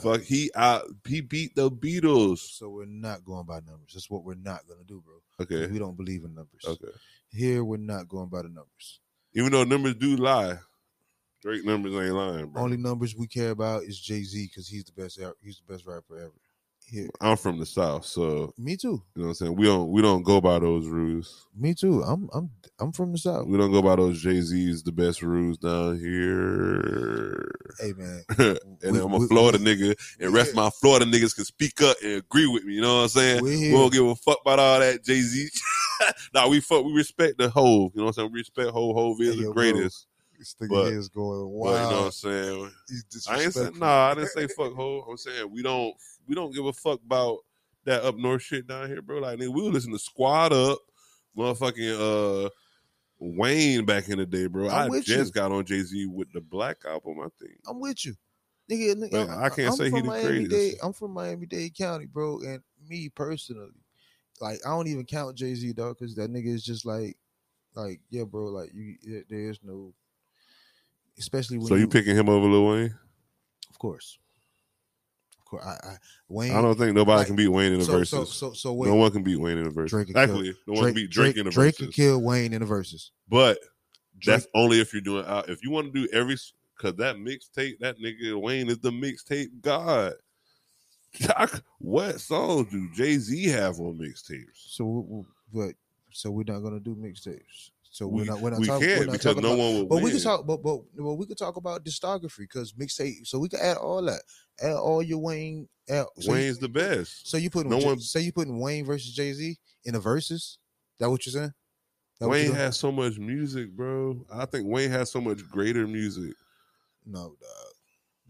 fuck, he out, he beat the Beatles. So we're not going by numbers. That's what we're not gonna do, bro. Okay, We don't believe in numbers. okay. Here we're not going by the numbers. Even though numbers do lie, Drake numbers ain't lying, bro. Only numbers we care about is Jay Z because he's the best. He's the best rapper ever. Here, I'm from the South, so me too. you know what I'm saying. We don't we don't go by those rules. Me too. I'm I'm I'm from the south. We don't go by those Jay Z's the best rules down here. Hey man, and We- I'm a we- Florida we- nigga, and rest my Florida niggas can speak up and agree with me. You know what I'm saying? we don't give a fuck about all that Jay Z. nah, we fuck. We respect the Hove. You know what I'm saying? We respect Hove. Hove is Hey, the yo, bro, greatest. This nigga but- is going But wild. you know what I'm saying? I ain't saying nah. I didn't say fuck Hove. I'm saying we don't we don't give a fuck about that up north shit down here, bro. Like nigga, we were listening to Squad Up, motherfucking uh Wayne back in the day, bro. I'm I just you. got on Jay Z with the Black album, I think. I'm with you. Nigga, nigga But I'm- I can't I'm say he Miami-Dade. greatest. I'm from Miami Dade County, bro. And me personally, like I don't even count Jay Z dog because that nigga is just like, like yeah, bro. Like you, there- is no, especially when So you picking him over Lil Wayne? of course, course. I, I Wayne. I don't think nobody like, can beat Wayne in the so, verses. so so so wait. no one can beat Wayne in the verses. Drake can kill- no one can beat Drake, in the Drake can kill Wayne in the verses. But Drake, that's only if you're doing out. If you want to do every, because that mixtape, that nigga Wayne is the mixtape god. What songs do Jay Z have on mixtapes? so but so we're not gonna do mixtapes. So We, we're not we're not we talking. we're can't because talking no about, one will But win. we can talk, but but well, we could talk about discography because mixtape. So we can add all that, add all your Wayne. Add, so you- Wayne's the best. so you put no one- say you putting Wayne versus Jay Z in the verses. That what you're saying? That Wayne has so much music, bro. I think Wayne has so much greater music. no, dog.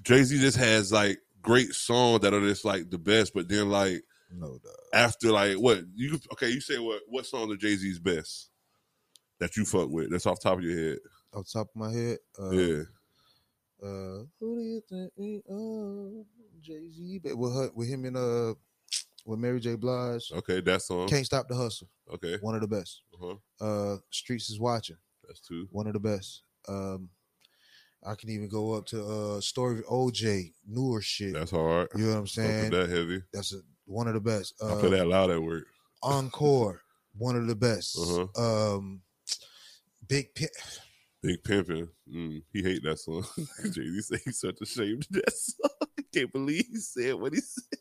Jay Z just has like great songs that are just like the best, but then like No, dog. after like what you okay, you say what what song of Jay Z's best that you fuck with? That's off the top of your head. Off the top of my head, uh, yeah. Uh, who do you think we are? Jay Z, with her, with him and uh, with Mary J. Blige. Okay, that song. Can't stop the hustle. Okay. One of the best. Uh-huh. Uh, Streets is watching. That's two. One of the best. Um, I can even go up to uh, Story of OJ, newer shit. That's hard. you know what I'm saying? that heavy. That's a, one of the best. I Uh, play that loud at work. Encore, one of the best. Uh-huh. Um, Big Pimp. Big Pimpin'. Mm, he hate that song. Jay Z say he's such ashamed of that song. I can't believe he said what he said.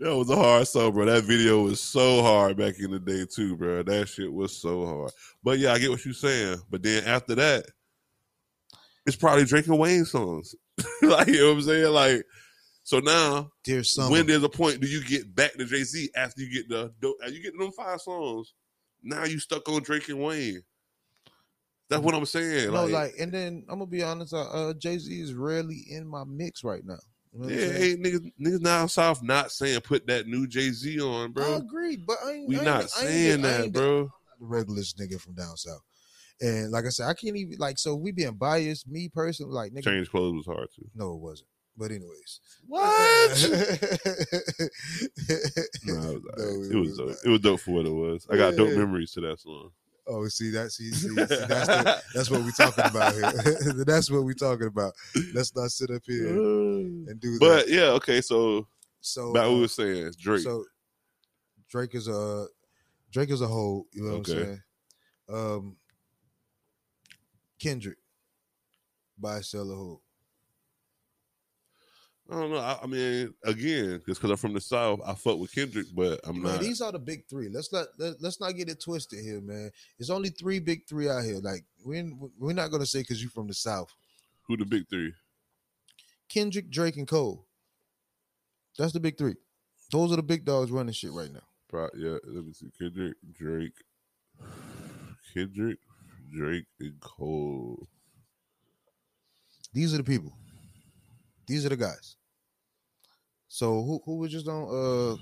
That was a hard song, bro. That video was so hard back in the day too, bro. That shit was so hard. But yeah, I get what you're saying. But then after that, it's probably Drake and Wayne songs. like you know what I'm saying? Like so now Dear Summer. when there's a point do you get back to Jay Z after you get the the- you get them five songs? Now you stuck on Drake and Wayne. That's what I'm saying. no, like, like, and then I'm gonna be honest. Uh, uh Jay Z is rarely in my mix right now. You know yeah, ain't niggas, niggas down south not saying put that new Jay Z on, bro. I agree, but I ain't, We I not ain't saying that, ain't the- bro. The regularist nigga from down south, and like I said, I can't even like. So we being biased. Me personally, like nigga, Change clothes was hard too. no, it wasn't. But anyways, What? No, it was, No, alright. it it was was dope. It was dope for what it was. I got dope memories to that song. oh, see that? See, see, see that's the, that's what we're talking about here. that's what we're talking about. Let's not sit up here and do that. but yeah, okay. So so back what uh, we were saying, Drake. So Drake is a Drake is a whole. You know what I'm saying? Um, Kendrick by sell a whole. I don't know. I, I mean, again, just because I'm from the South, I fuck with Kendrick, but I'm not. these are the big three. Let's not let, let's not get it twisted here, man. It's only three big three out here. Like we're we're not gonna say because you're from the south. Who the big three? Kendrick, Drake, and Cole. That's the big three. Those are the big dogs running shit right now. Pro- yeah, let me see. Kendrick, Drake, Kendrick, Drake, and Cole. These are the people. These are the guys. So who who was just on uh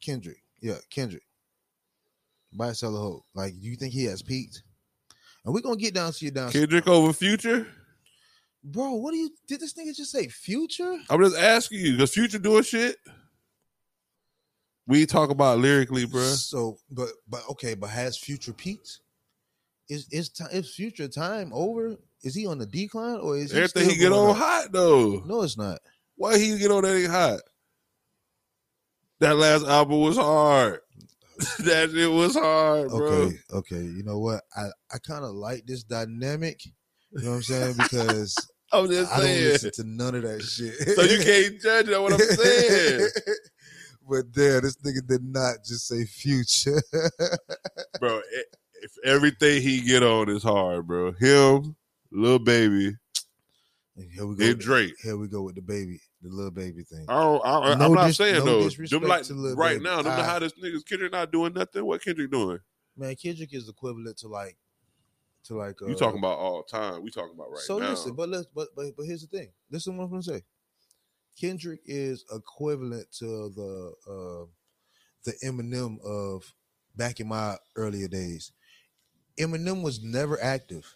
Kendrick? Yeah, Kendrick. Buy sell a hoe. Like, do you think he has peaked? And we're gonna get down to your down. Kendrick over Future. Bro, what do you did this nigga just say? Future? I'm just asking you because Future doing shit. We talk about lyrically, bro. So, but but okay, but has Future peaked? Is is time is Future time over? Is he on the decline or is he Everything still he get on up? hot though. No, it's not. Why he get on that ain't hot? That last album was hard. that shit was hard, bro. Okay, okay. You know what? I I kind of like this dynamic. You know what I'm saying? Because I'm just I don't saying. listen to none of that shit. so you can't judge that what I'm saying. but damn, this nigga did not just say future. bro. i- If everything he get on is hard, bro. Him, little baby, here we go. with- Drake. Here we go with the baby, the little baby thing. I don't, I, No I'm not dis- saying no though. Them like right Baby. now, them the I- hottest niggas. Kendrick not doing nothing. What Kendrick doing? Man, Kendrick is equivalent to like, to like. Uh, you talking about all time? We talking about right so now. listen, but let's but but but here's the thing. Listen, to what I'm gonna say. Kendrick is equivalent to the uh the Eminem of back in my earlier days. Eminem was never active.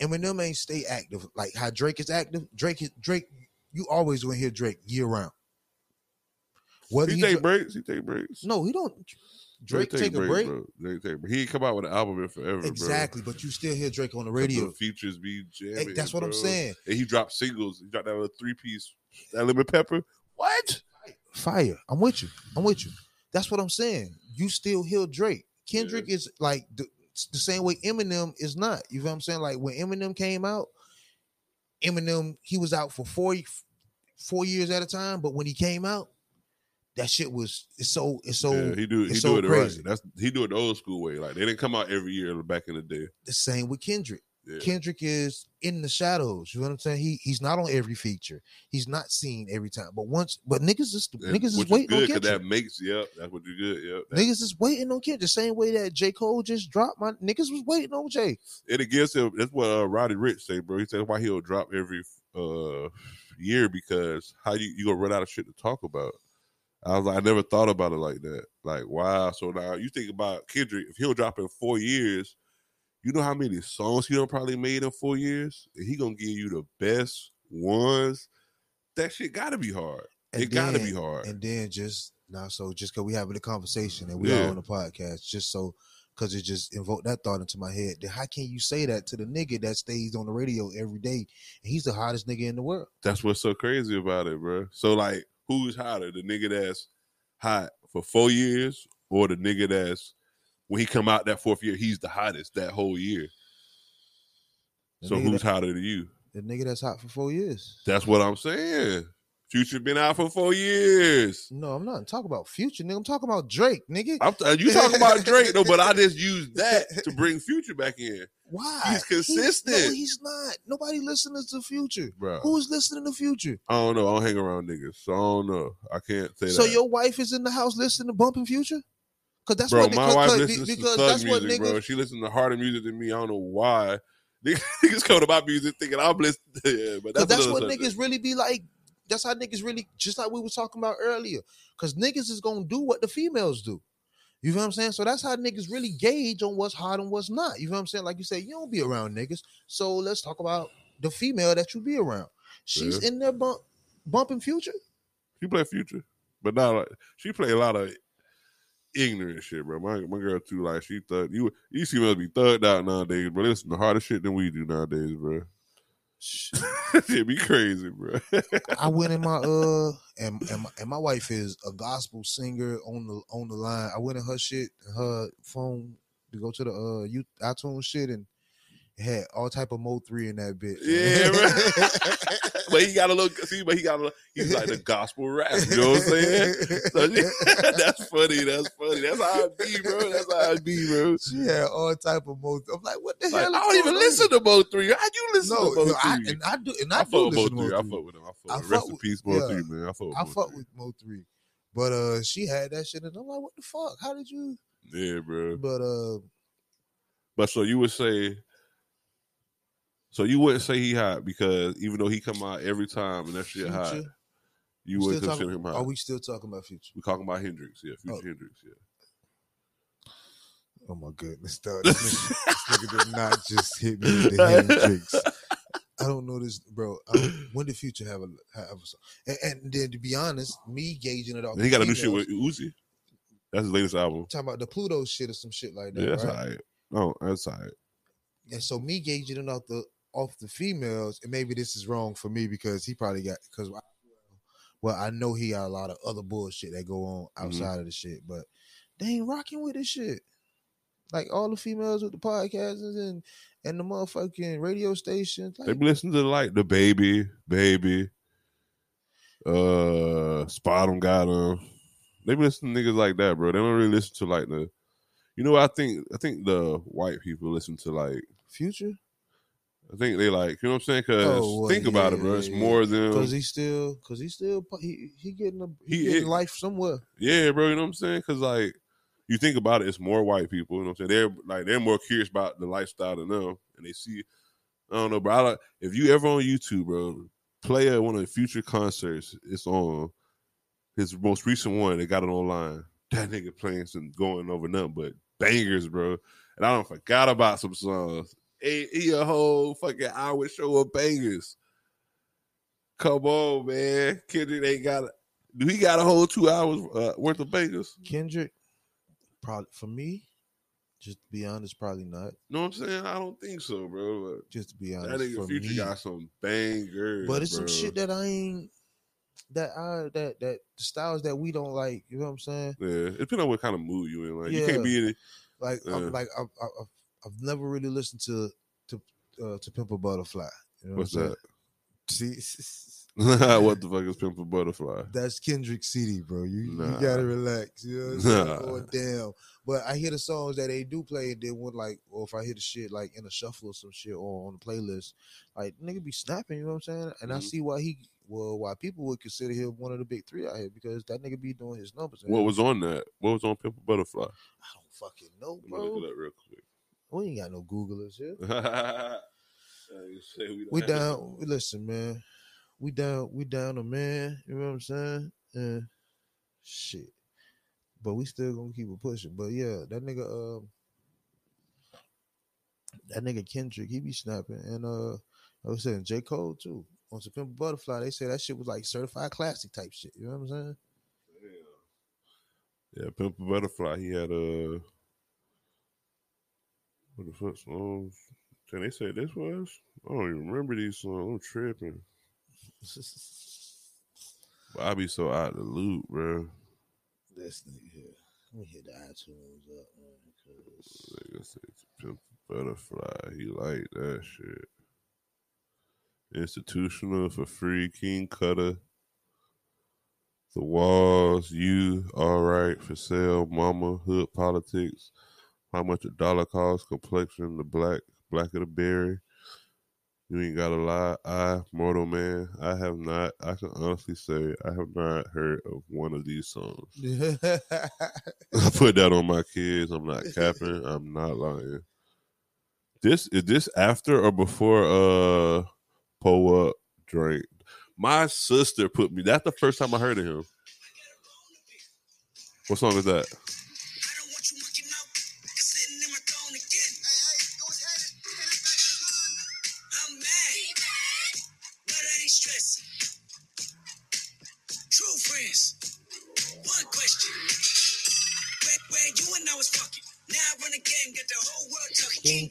Eminem ain't stay active like how Drake is active. Drake is Drake. You always gonna hear Drake year round. Whether he he take breaks. He take breaks. no, he don't. Drake take, a breaks, break. Bro. Drake take. He ain't come out with an album in forever, bro. Exactly, but you still hear Drake on the radio. of features be Hey, that's what I'm saying. And he dropped singles. He dropped that little three piece. That lemon pepper. What? Fire. I'm with you. I'm with you. That's what I'm saying. You still hear Drake. Kendrick is like the, the same way Eminem is not. You know what I'm saying? Like when Eminem came out, Eminem he was out for four four years at a time, but when he came out, that shit was it's so it's so yeah, he do. He do so it crazy. right. That's he do it the old school way. Like they didn't come out every year back in the day. the same with Kendrick. Yeah. Kendrick is in the shadows. You know what I'm saying? He he's not on every feature. He's not seen every time. But once, but niggas is And niggas is waiting on good 'cause Kendrick. that makes yep. That's what you good. Yep. Niggas is waiting on Kendrick. The same way that J. Cole just dropped my niggas was waiting on Jay. and it gives him. That's what uh, Roddy Ricch say, bro. He said why he'll drop every uh year because how you you gonna run out of shit to talk about. I was like, I never thought about it like that. Like, wow. So now you think about Kendrick. If he'll drop in four years, you know how many songs he done probably made in four years, and he gonna give you the best ones. That shit gotta be hard. And it gotta be hard. And then just now, so just because we having a conversation and we Yeah. on the podcast, just so because it just invoked that thought into my head. Then how can you say that to the nigga that stays on the radio every day and he's the hottest nigga in the world? That's what's so crazy about it, bro. So like, who's hotter, the nigga that's hot for four years, or the nigga that's when he come out that fourth year, he's the hottest that whole year. The So who's that- hotter than you? the nigga that's hot for four years? That's what I'm saying. Future been out for four years. No, I'm not talking about future, nigga. I'm talking about Drake, nigga. I'm t- you talking about Drake though, but I just used that to bring Future back in, Why? he's consistent. no, he's not. Nobody listens to Future. bro. Who is listening to Future? I don't know. I don't hang around niggas, so I don't know. I can't say So that. your wife is in the house listening to bumping Future? Cause that's bro, what my wife listens because to thug music, niggas bro. She listens to harder music than me. I don't know why. Niggas come to my music thinking I'm listening. Yeah, but that's, that's what niggas really be like. That's how niggas really, just like we was talking about earlier. Cause niggas is gonna do what the females do. You know what I'm saying? So that's how niggas really gauge on what's hot and what's not. You know what I'm saying? Like you say, you don't be around niggas. So let's talk about the female that you be around. She's Yeah. in there bump bumping Future? She play Future, but not like she play a lot of ignorant shit, bro. My my girl too, like she thug. You you see must be thugged out nowadays, bro. Listen to harder shit than we do nowadays, bro. Shit be crazy, bro. I went in my uh and and my, and my wife is a gospel singer on the on the line. I went in her shit, her phone to go to the uh you iTunes shit and it had all type of Mo three in that bitch. Yeah, bro. but he got a little see, but he got a little, he's like the gospel rap. You know what I'm saying? So, that's funny. That's funny. That's how I be, bro. That's how I be, bro. she had all type of Mo. I'm like, what the Like, hell? I don't even on? listen to Mo three. How you listen No, to Mo no, I, three? and I do, and I, I, do with Mo listen to three. I fuck with him. I fuck I with Rest in peace, Mo yeah. three, man. I fuck with I fuck with Mo three, but uh, she had that shit, and I'm like, what the fuck? How did you? Yeah, bro. But uh, But so you would say, so you wouldn't say he hot because even though he come out every time and that shit hot, you would still consider talking- him hot. Are we still talking about Future? we talking about Hendrix, yeah, Future Oh. Hendrix, yeah. Oh my goodness, dog. This nigga, this nigga did not just hit me with the Hendrix. I don't know this, bro. I when did Future have a have a song? And, and then to be honest, me gauging it off. He got a new shit with Uzi. That's his latest album. talking about the Pluto shit or some shit like that, Yeah, that's right? all right. Oh, that's all right. And so me gauging it off the off the females, and maybe this is wrong for me because he probably got because well, I know he got a lot of other bullshit that go on Mm-hmm. outside of the shit, but they ain't rocking with this shit. Like all the females with the podcasts and and the motherfucking radio stations, They like be listening to like the baby, baby, uh, Spot 'em got 'em. They listen to niggas like that, bro. They don't really listen to like the, you know, I think I think the white people listen to like Future I think they like, you know what I'm saying? Because Oh, well, think about it, bro. It's yeah, more than because he still because he still he he getting a he, He- getting it- life somewhere. yeah, bro. You know what I'm saying? Because like you think about it, it's more white people. You know what I'm saying? They're like they're more curious about the lifestyle than them, and they see. I don't know, bro. I like, if you ever on YouTube, bro, play at one of the future concerts. It's on his most recent one. They got it online. That nigga playing some going over nothing but bangers, bro. And I don't forgot about some songs. He, he a whole fucking hour show of bangers. Come on, man. Kendrick ain't got a, do he got a whole two hours uh, worth of bangers? Kendrick, probably for me, just to be honest, probably not. know what I'm saying? I don't think so, bro. Just to be honest, that nigga Future me, got some bangers. but it's bro. some shit that I ain't that I that that the styles that we don't like. You know what I'm saying? Yeah, it depends on what kind of mood you in. Like you can't be in it. Like Yeah. I'm, like I've, I've I've never really listened to to uh, to Pimp a Butterfly. You know What's what I'm that? See, what the fuck is Pimp a Butterfly? that's Kendrick CD, bro. You Nah. you gotta relax. You know what I'm saying? Nah. Oh damn. But I hear the songs that they do play, and then when like, or if I hear the shit like in a shuffle or some shit or on the playlist, like nigga be snapping. You know what I'm saying? And I Mhm. see why he, well, why people would consider him one of the big three out here because that nigga be doing his numbers. What was on that? What was on Pimp a Butterfly? I don't fucking know, Let me look bro. it up real quick. We ain't got no Googlers here. Uh, say we We down. Listen, man. We down. We down a man. You know what I'm saying? And shit. But we still gonna keep it pushing. But yeah, that nigga. Um, that nigga Kendrick, he be snapping, and uh, I was saying J Cole too. On September Butterfly, they say that shit was like certified classic type shit. You know what I'm saying? Yeah, Pimp a Butterfly. He had a what the fuck songs? Can they say this was? I don't even remember these songs. I'm tripping. But I be so out of the loop, bro. this nigga here. Let me hit the iTunes up, man. 'cause- Nigga say Pimp a Butterfly. He like that shit. Institutional for free. King Kunta. The Walls. You all right for sale. Mama. Hood politics. How much a dollar costs? Complexion. The black. Black of the berry. You ain't gotta lie. I, Mortal Man, I have not. I can honestly say I have not heard of one of these songs. I put that on my kids. I'm not capping. I'm not lying. This is this after or before uh Pull Up Drake. My sister put me. That's the first time I heard of him. What song is that?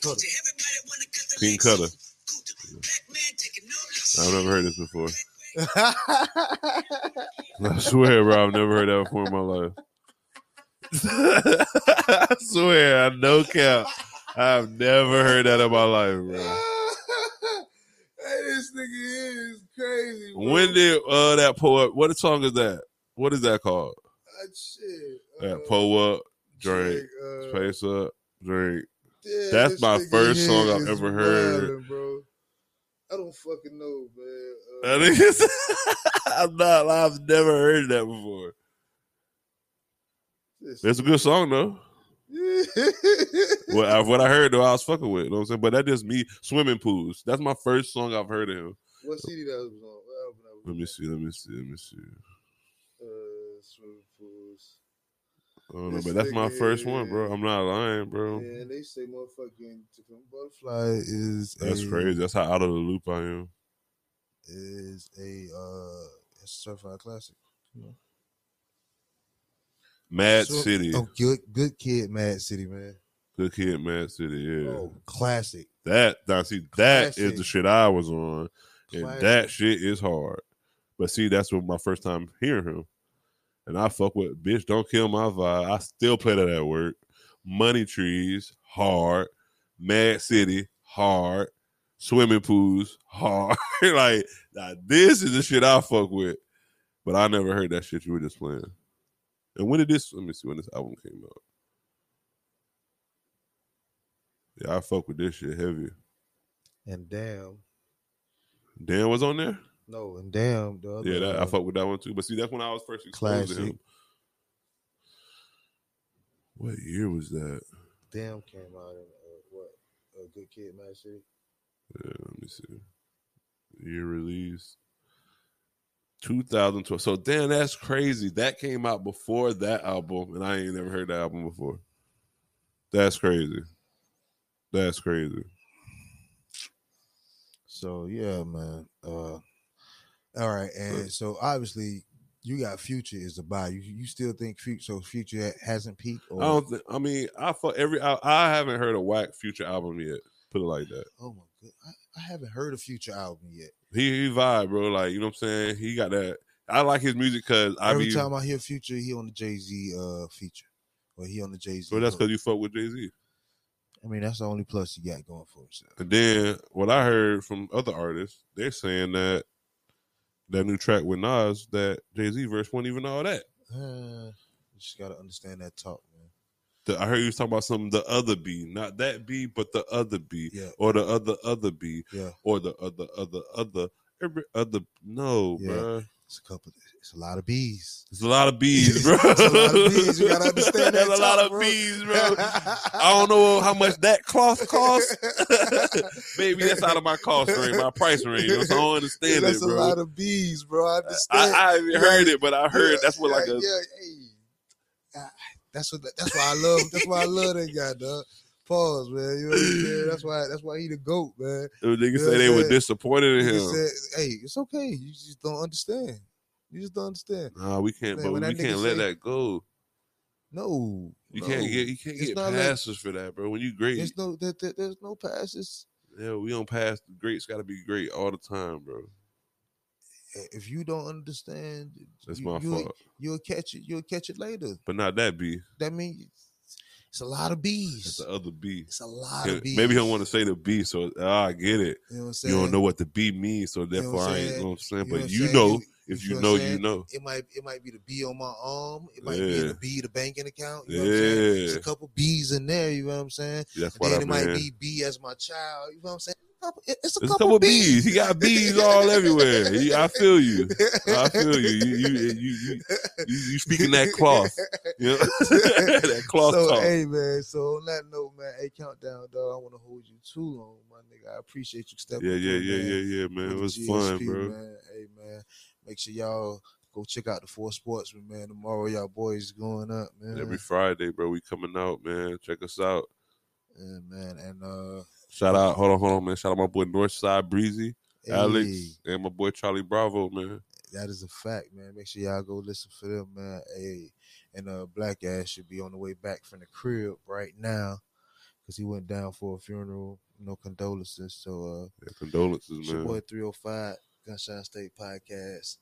Cutter. Culture. Everybody wanna cut the King Kunta. off. Culture. Black man taking no loss. I've never heard this before. I swear, bro, I've never heard that before in my life. I swear, I no cap. I've never heard that in my life, bro. hey, this nigga is crazy. Bro. When did uh that poet? What song is that? What is that called? Uh, shit. That uh, pull up, drink, uh, space up, drink. Yeah, That's my first song I've ever heard. bro. I don't fucking know, man. Uh, is, I'm not. I've never heard that before. It's a good song though. What I, what I heard though, I was fucking with. You know what I'm saying? But that just me swimming pools. That's my first song I've heard of him. what CD that was on? What album that was Let me see. Let me see. Let me see. Uh, Swimming Pools. I don't know, This but that's my nigga first one, bro. I'm not lying, bro. Yeah, they say motherfucking Butterfly is That's a, crazy. That's how out of the loop I am. Is a uh, it's a certified classic. Mad So- City, Oh, good, good kid, Mad City, man. good kid, Mad City. Yeah, Oh, classic. that now see that is Classic. the shit I was on, and that shit is hard. But see, that's what my first time hearing him, and I fuck with bitch. Don't kill my vibe. I still play that at work. Money trees hard, Mad City hard, swimming pools hard. like now, this is the shit I fuck with. But I never heard that shit you were just playing. And when did this? Let me see when this album came out. Yeah, I fuck with this shit heavy. And damn, Dan was on there. No, and damn, the other, Yeah, that, I uh, fuck with that one too. But see, that's when I was first exposed to him. What year was that? damn came out in uh, what? A good kid, Mad City. Yeah, let me see. Year release. 2012. So damn, that's crazy. That came out before that album, and I ain't never heard that album before. That's crazy. That's crazy. So yeah, man. Uh, all right, and so obviously you got Future is a buy. You you still think Future? So Future hasn't peaked? Or, I don't. Think, I mean, I fuck every. I, I haven't heard a whack future album yet. Put it like that. oh my god, I, I haven't heard a Future album yet. He, he vibe, bro. Like you know what I'm saying. He got that. I like his music because I Every be. time I hear Future, he on the Jay Z uh feature, or he on the Jay Z. So that's because you fuck with Jay Z. I mean that's the only plus he got going for himself. And then what I heard from other artists, they're saying that that new track with Nas, that Jay Z verse wasn't even all that. Uh, you just gotta understand that talk, man. The, I heard you was talking about some the other B, not that B, but the other B, Yeah, or the other other B, yeah. or the other other other every other. No, Yeah. bruh. It's a couple. It's a lot of bees. It's a lot of bees, bro. It's a lot of bees. You gotta understand that There's a lot of bro. bees, bro. I don't know how much that cloth costs. Baby, that's out of my cost range, my price range. So I don't understand That's it, a lot of bees, bro. I I, understand. I haven't heard it, but I heard Yeah, that's what like yeah, a yeah, hey. Ah, That's what. That's why I love. That's why I love that guy, dog. Pause, man. You know what I'm saying? That's why. That's why he the goat, man. the niggas say they were disappointed in him. said, "Hey, it's okay. You just don't understand. You just don't understand. Nah, we can't, Man, but we can't let say- that go. No, You no. can't get you can't It's get not like- passes for that, bro. When you great, There's no. There, there- there's no passes. yeah, we don't pass. The greats got to be great all the time, bro. If you don't understand, That's you, my you'll, fault. You'll catch it. You'll catch it later. But not that B. That means it's a lot of bees. the other B. It's a lot Yeah, of bees. Maybe he don't want to say the B, so ah, I get it. You know what You don't know what the B means, so therefore what I'm I ain't know what I'm saying. But you know, saying? if you you know know, you know. It might it might be the B on my arm. It might be the B the banking account. You know what I'm saying? There's a couple B's in there. You know what I'm saying? that's And then it might be B as my child. You know what I'm saying? Couple- It's a a couple, couple bees. He got bees all everywhere. He- I feel you. I feel you. You you you you, you, you speaking that cloth. You know? that cloth so talk. hey man, so on that note, man, hey countdown, dog. I want to hold you too long, my nigga. I appreciate you stepping. yeah, yeah, through, yeah, man. yeah, yeah, man. with It was fun, bro. Man. Hey man, make sure y'all go check out the Four Sportsmen, man. Tomorrow, y'all boys going up, man. Every Friday, bro, we coming out, man. Check us out. yeah, man, and uh, Shout out, hold on, hold on, man. Shout out my boy Northside Breezy, hey, Alex, and my boy Charlie Bravo, man. that is a fact, man. Make sure y'all go listen for them, man. Hey, and uh, Black Ass should be on the way back from the crib right now because he went down for a funeral. No condolences. So, uh, Yeah, condolences, it's your man. boy 305 Gunshine State Podcast.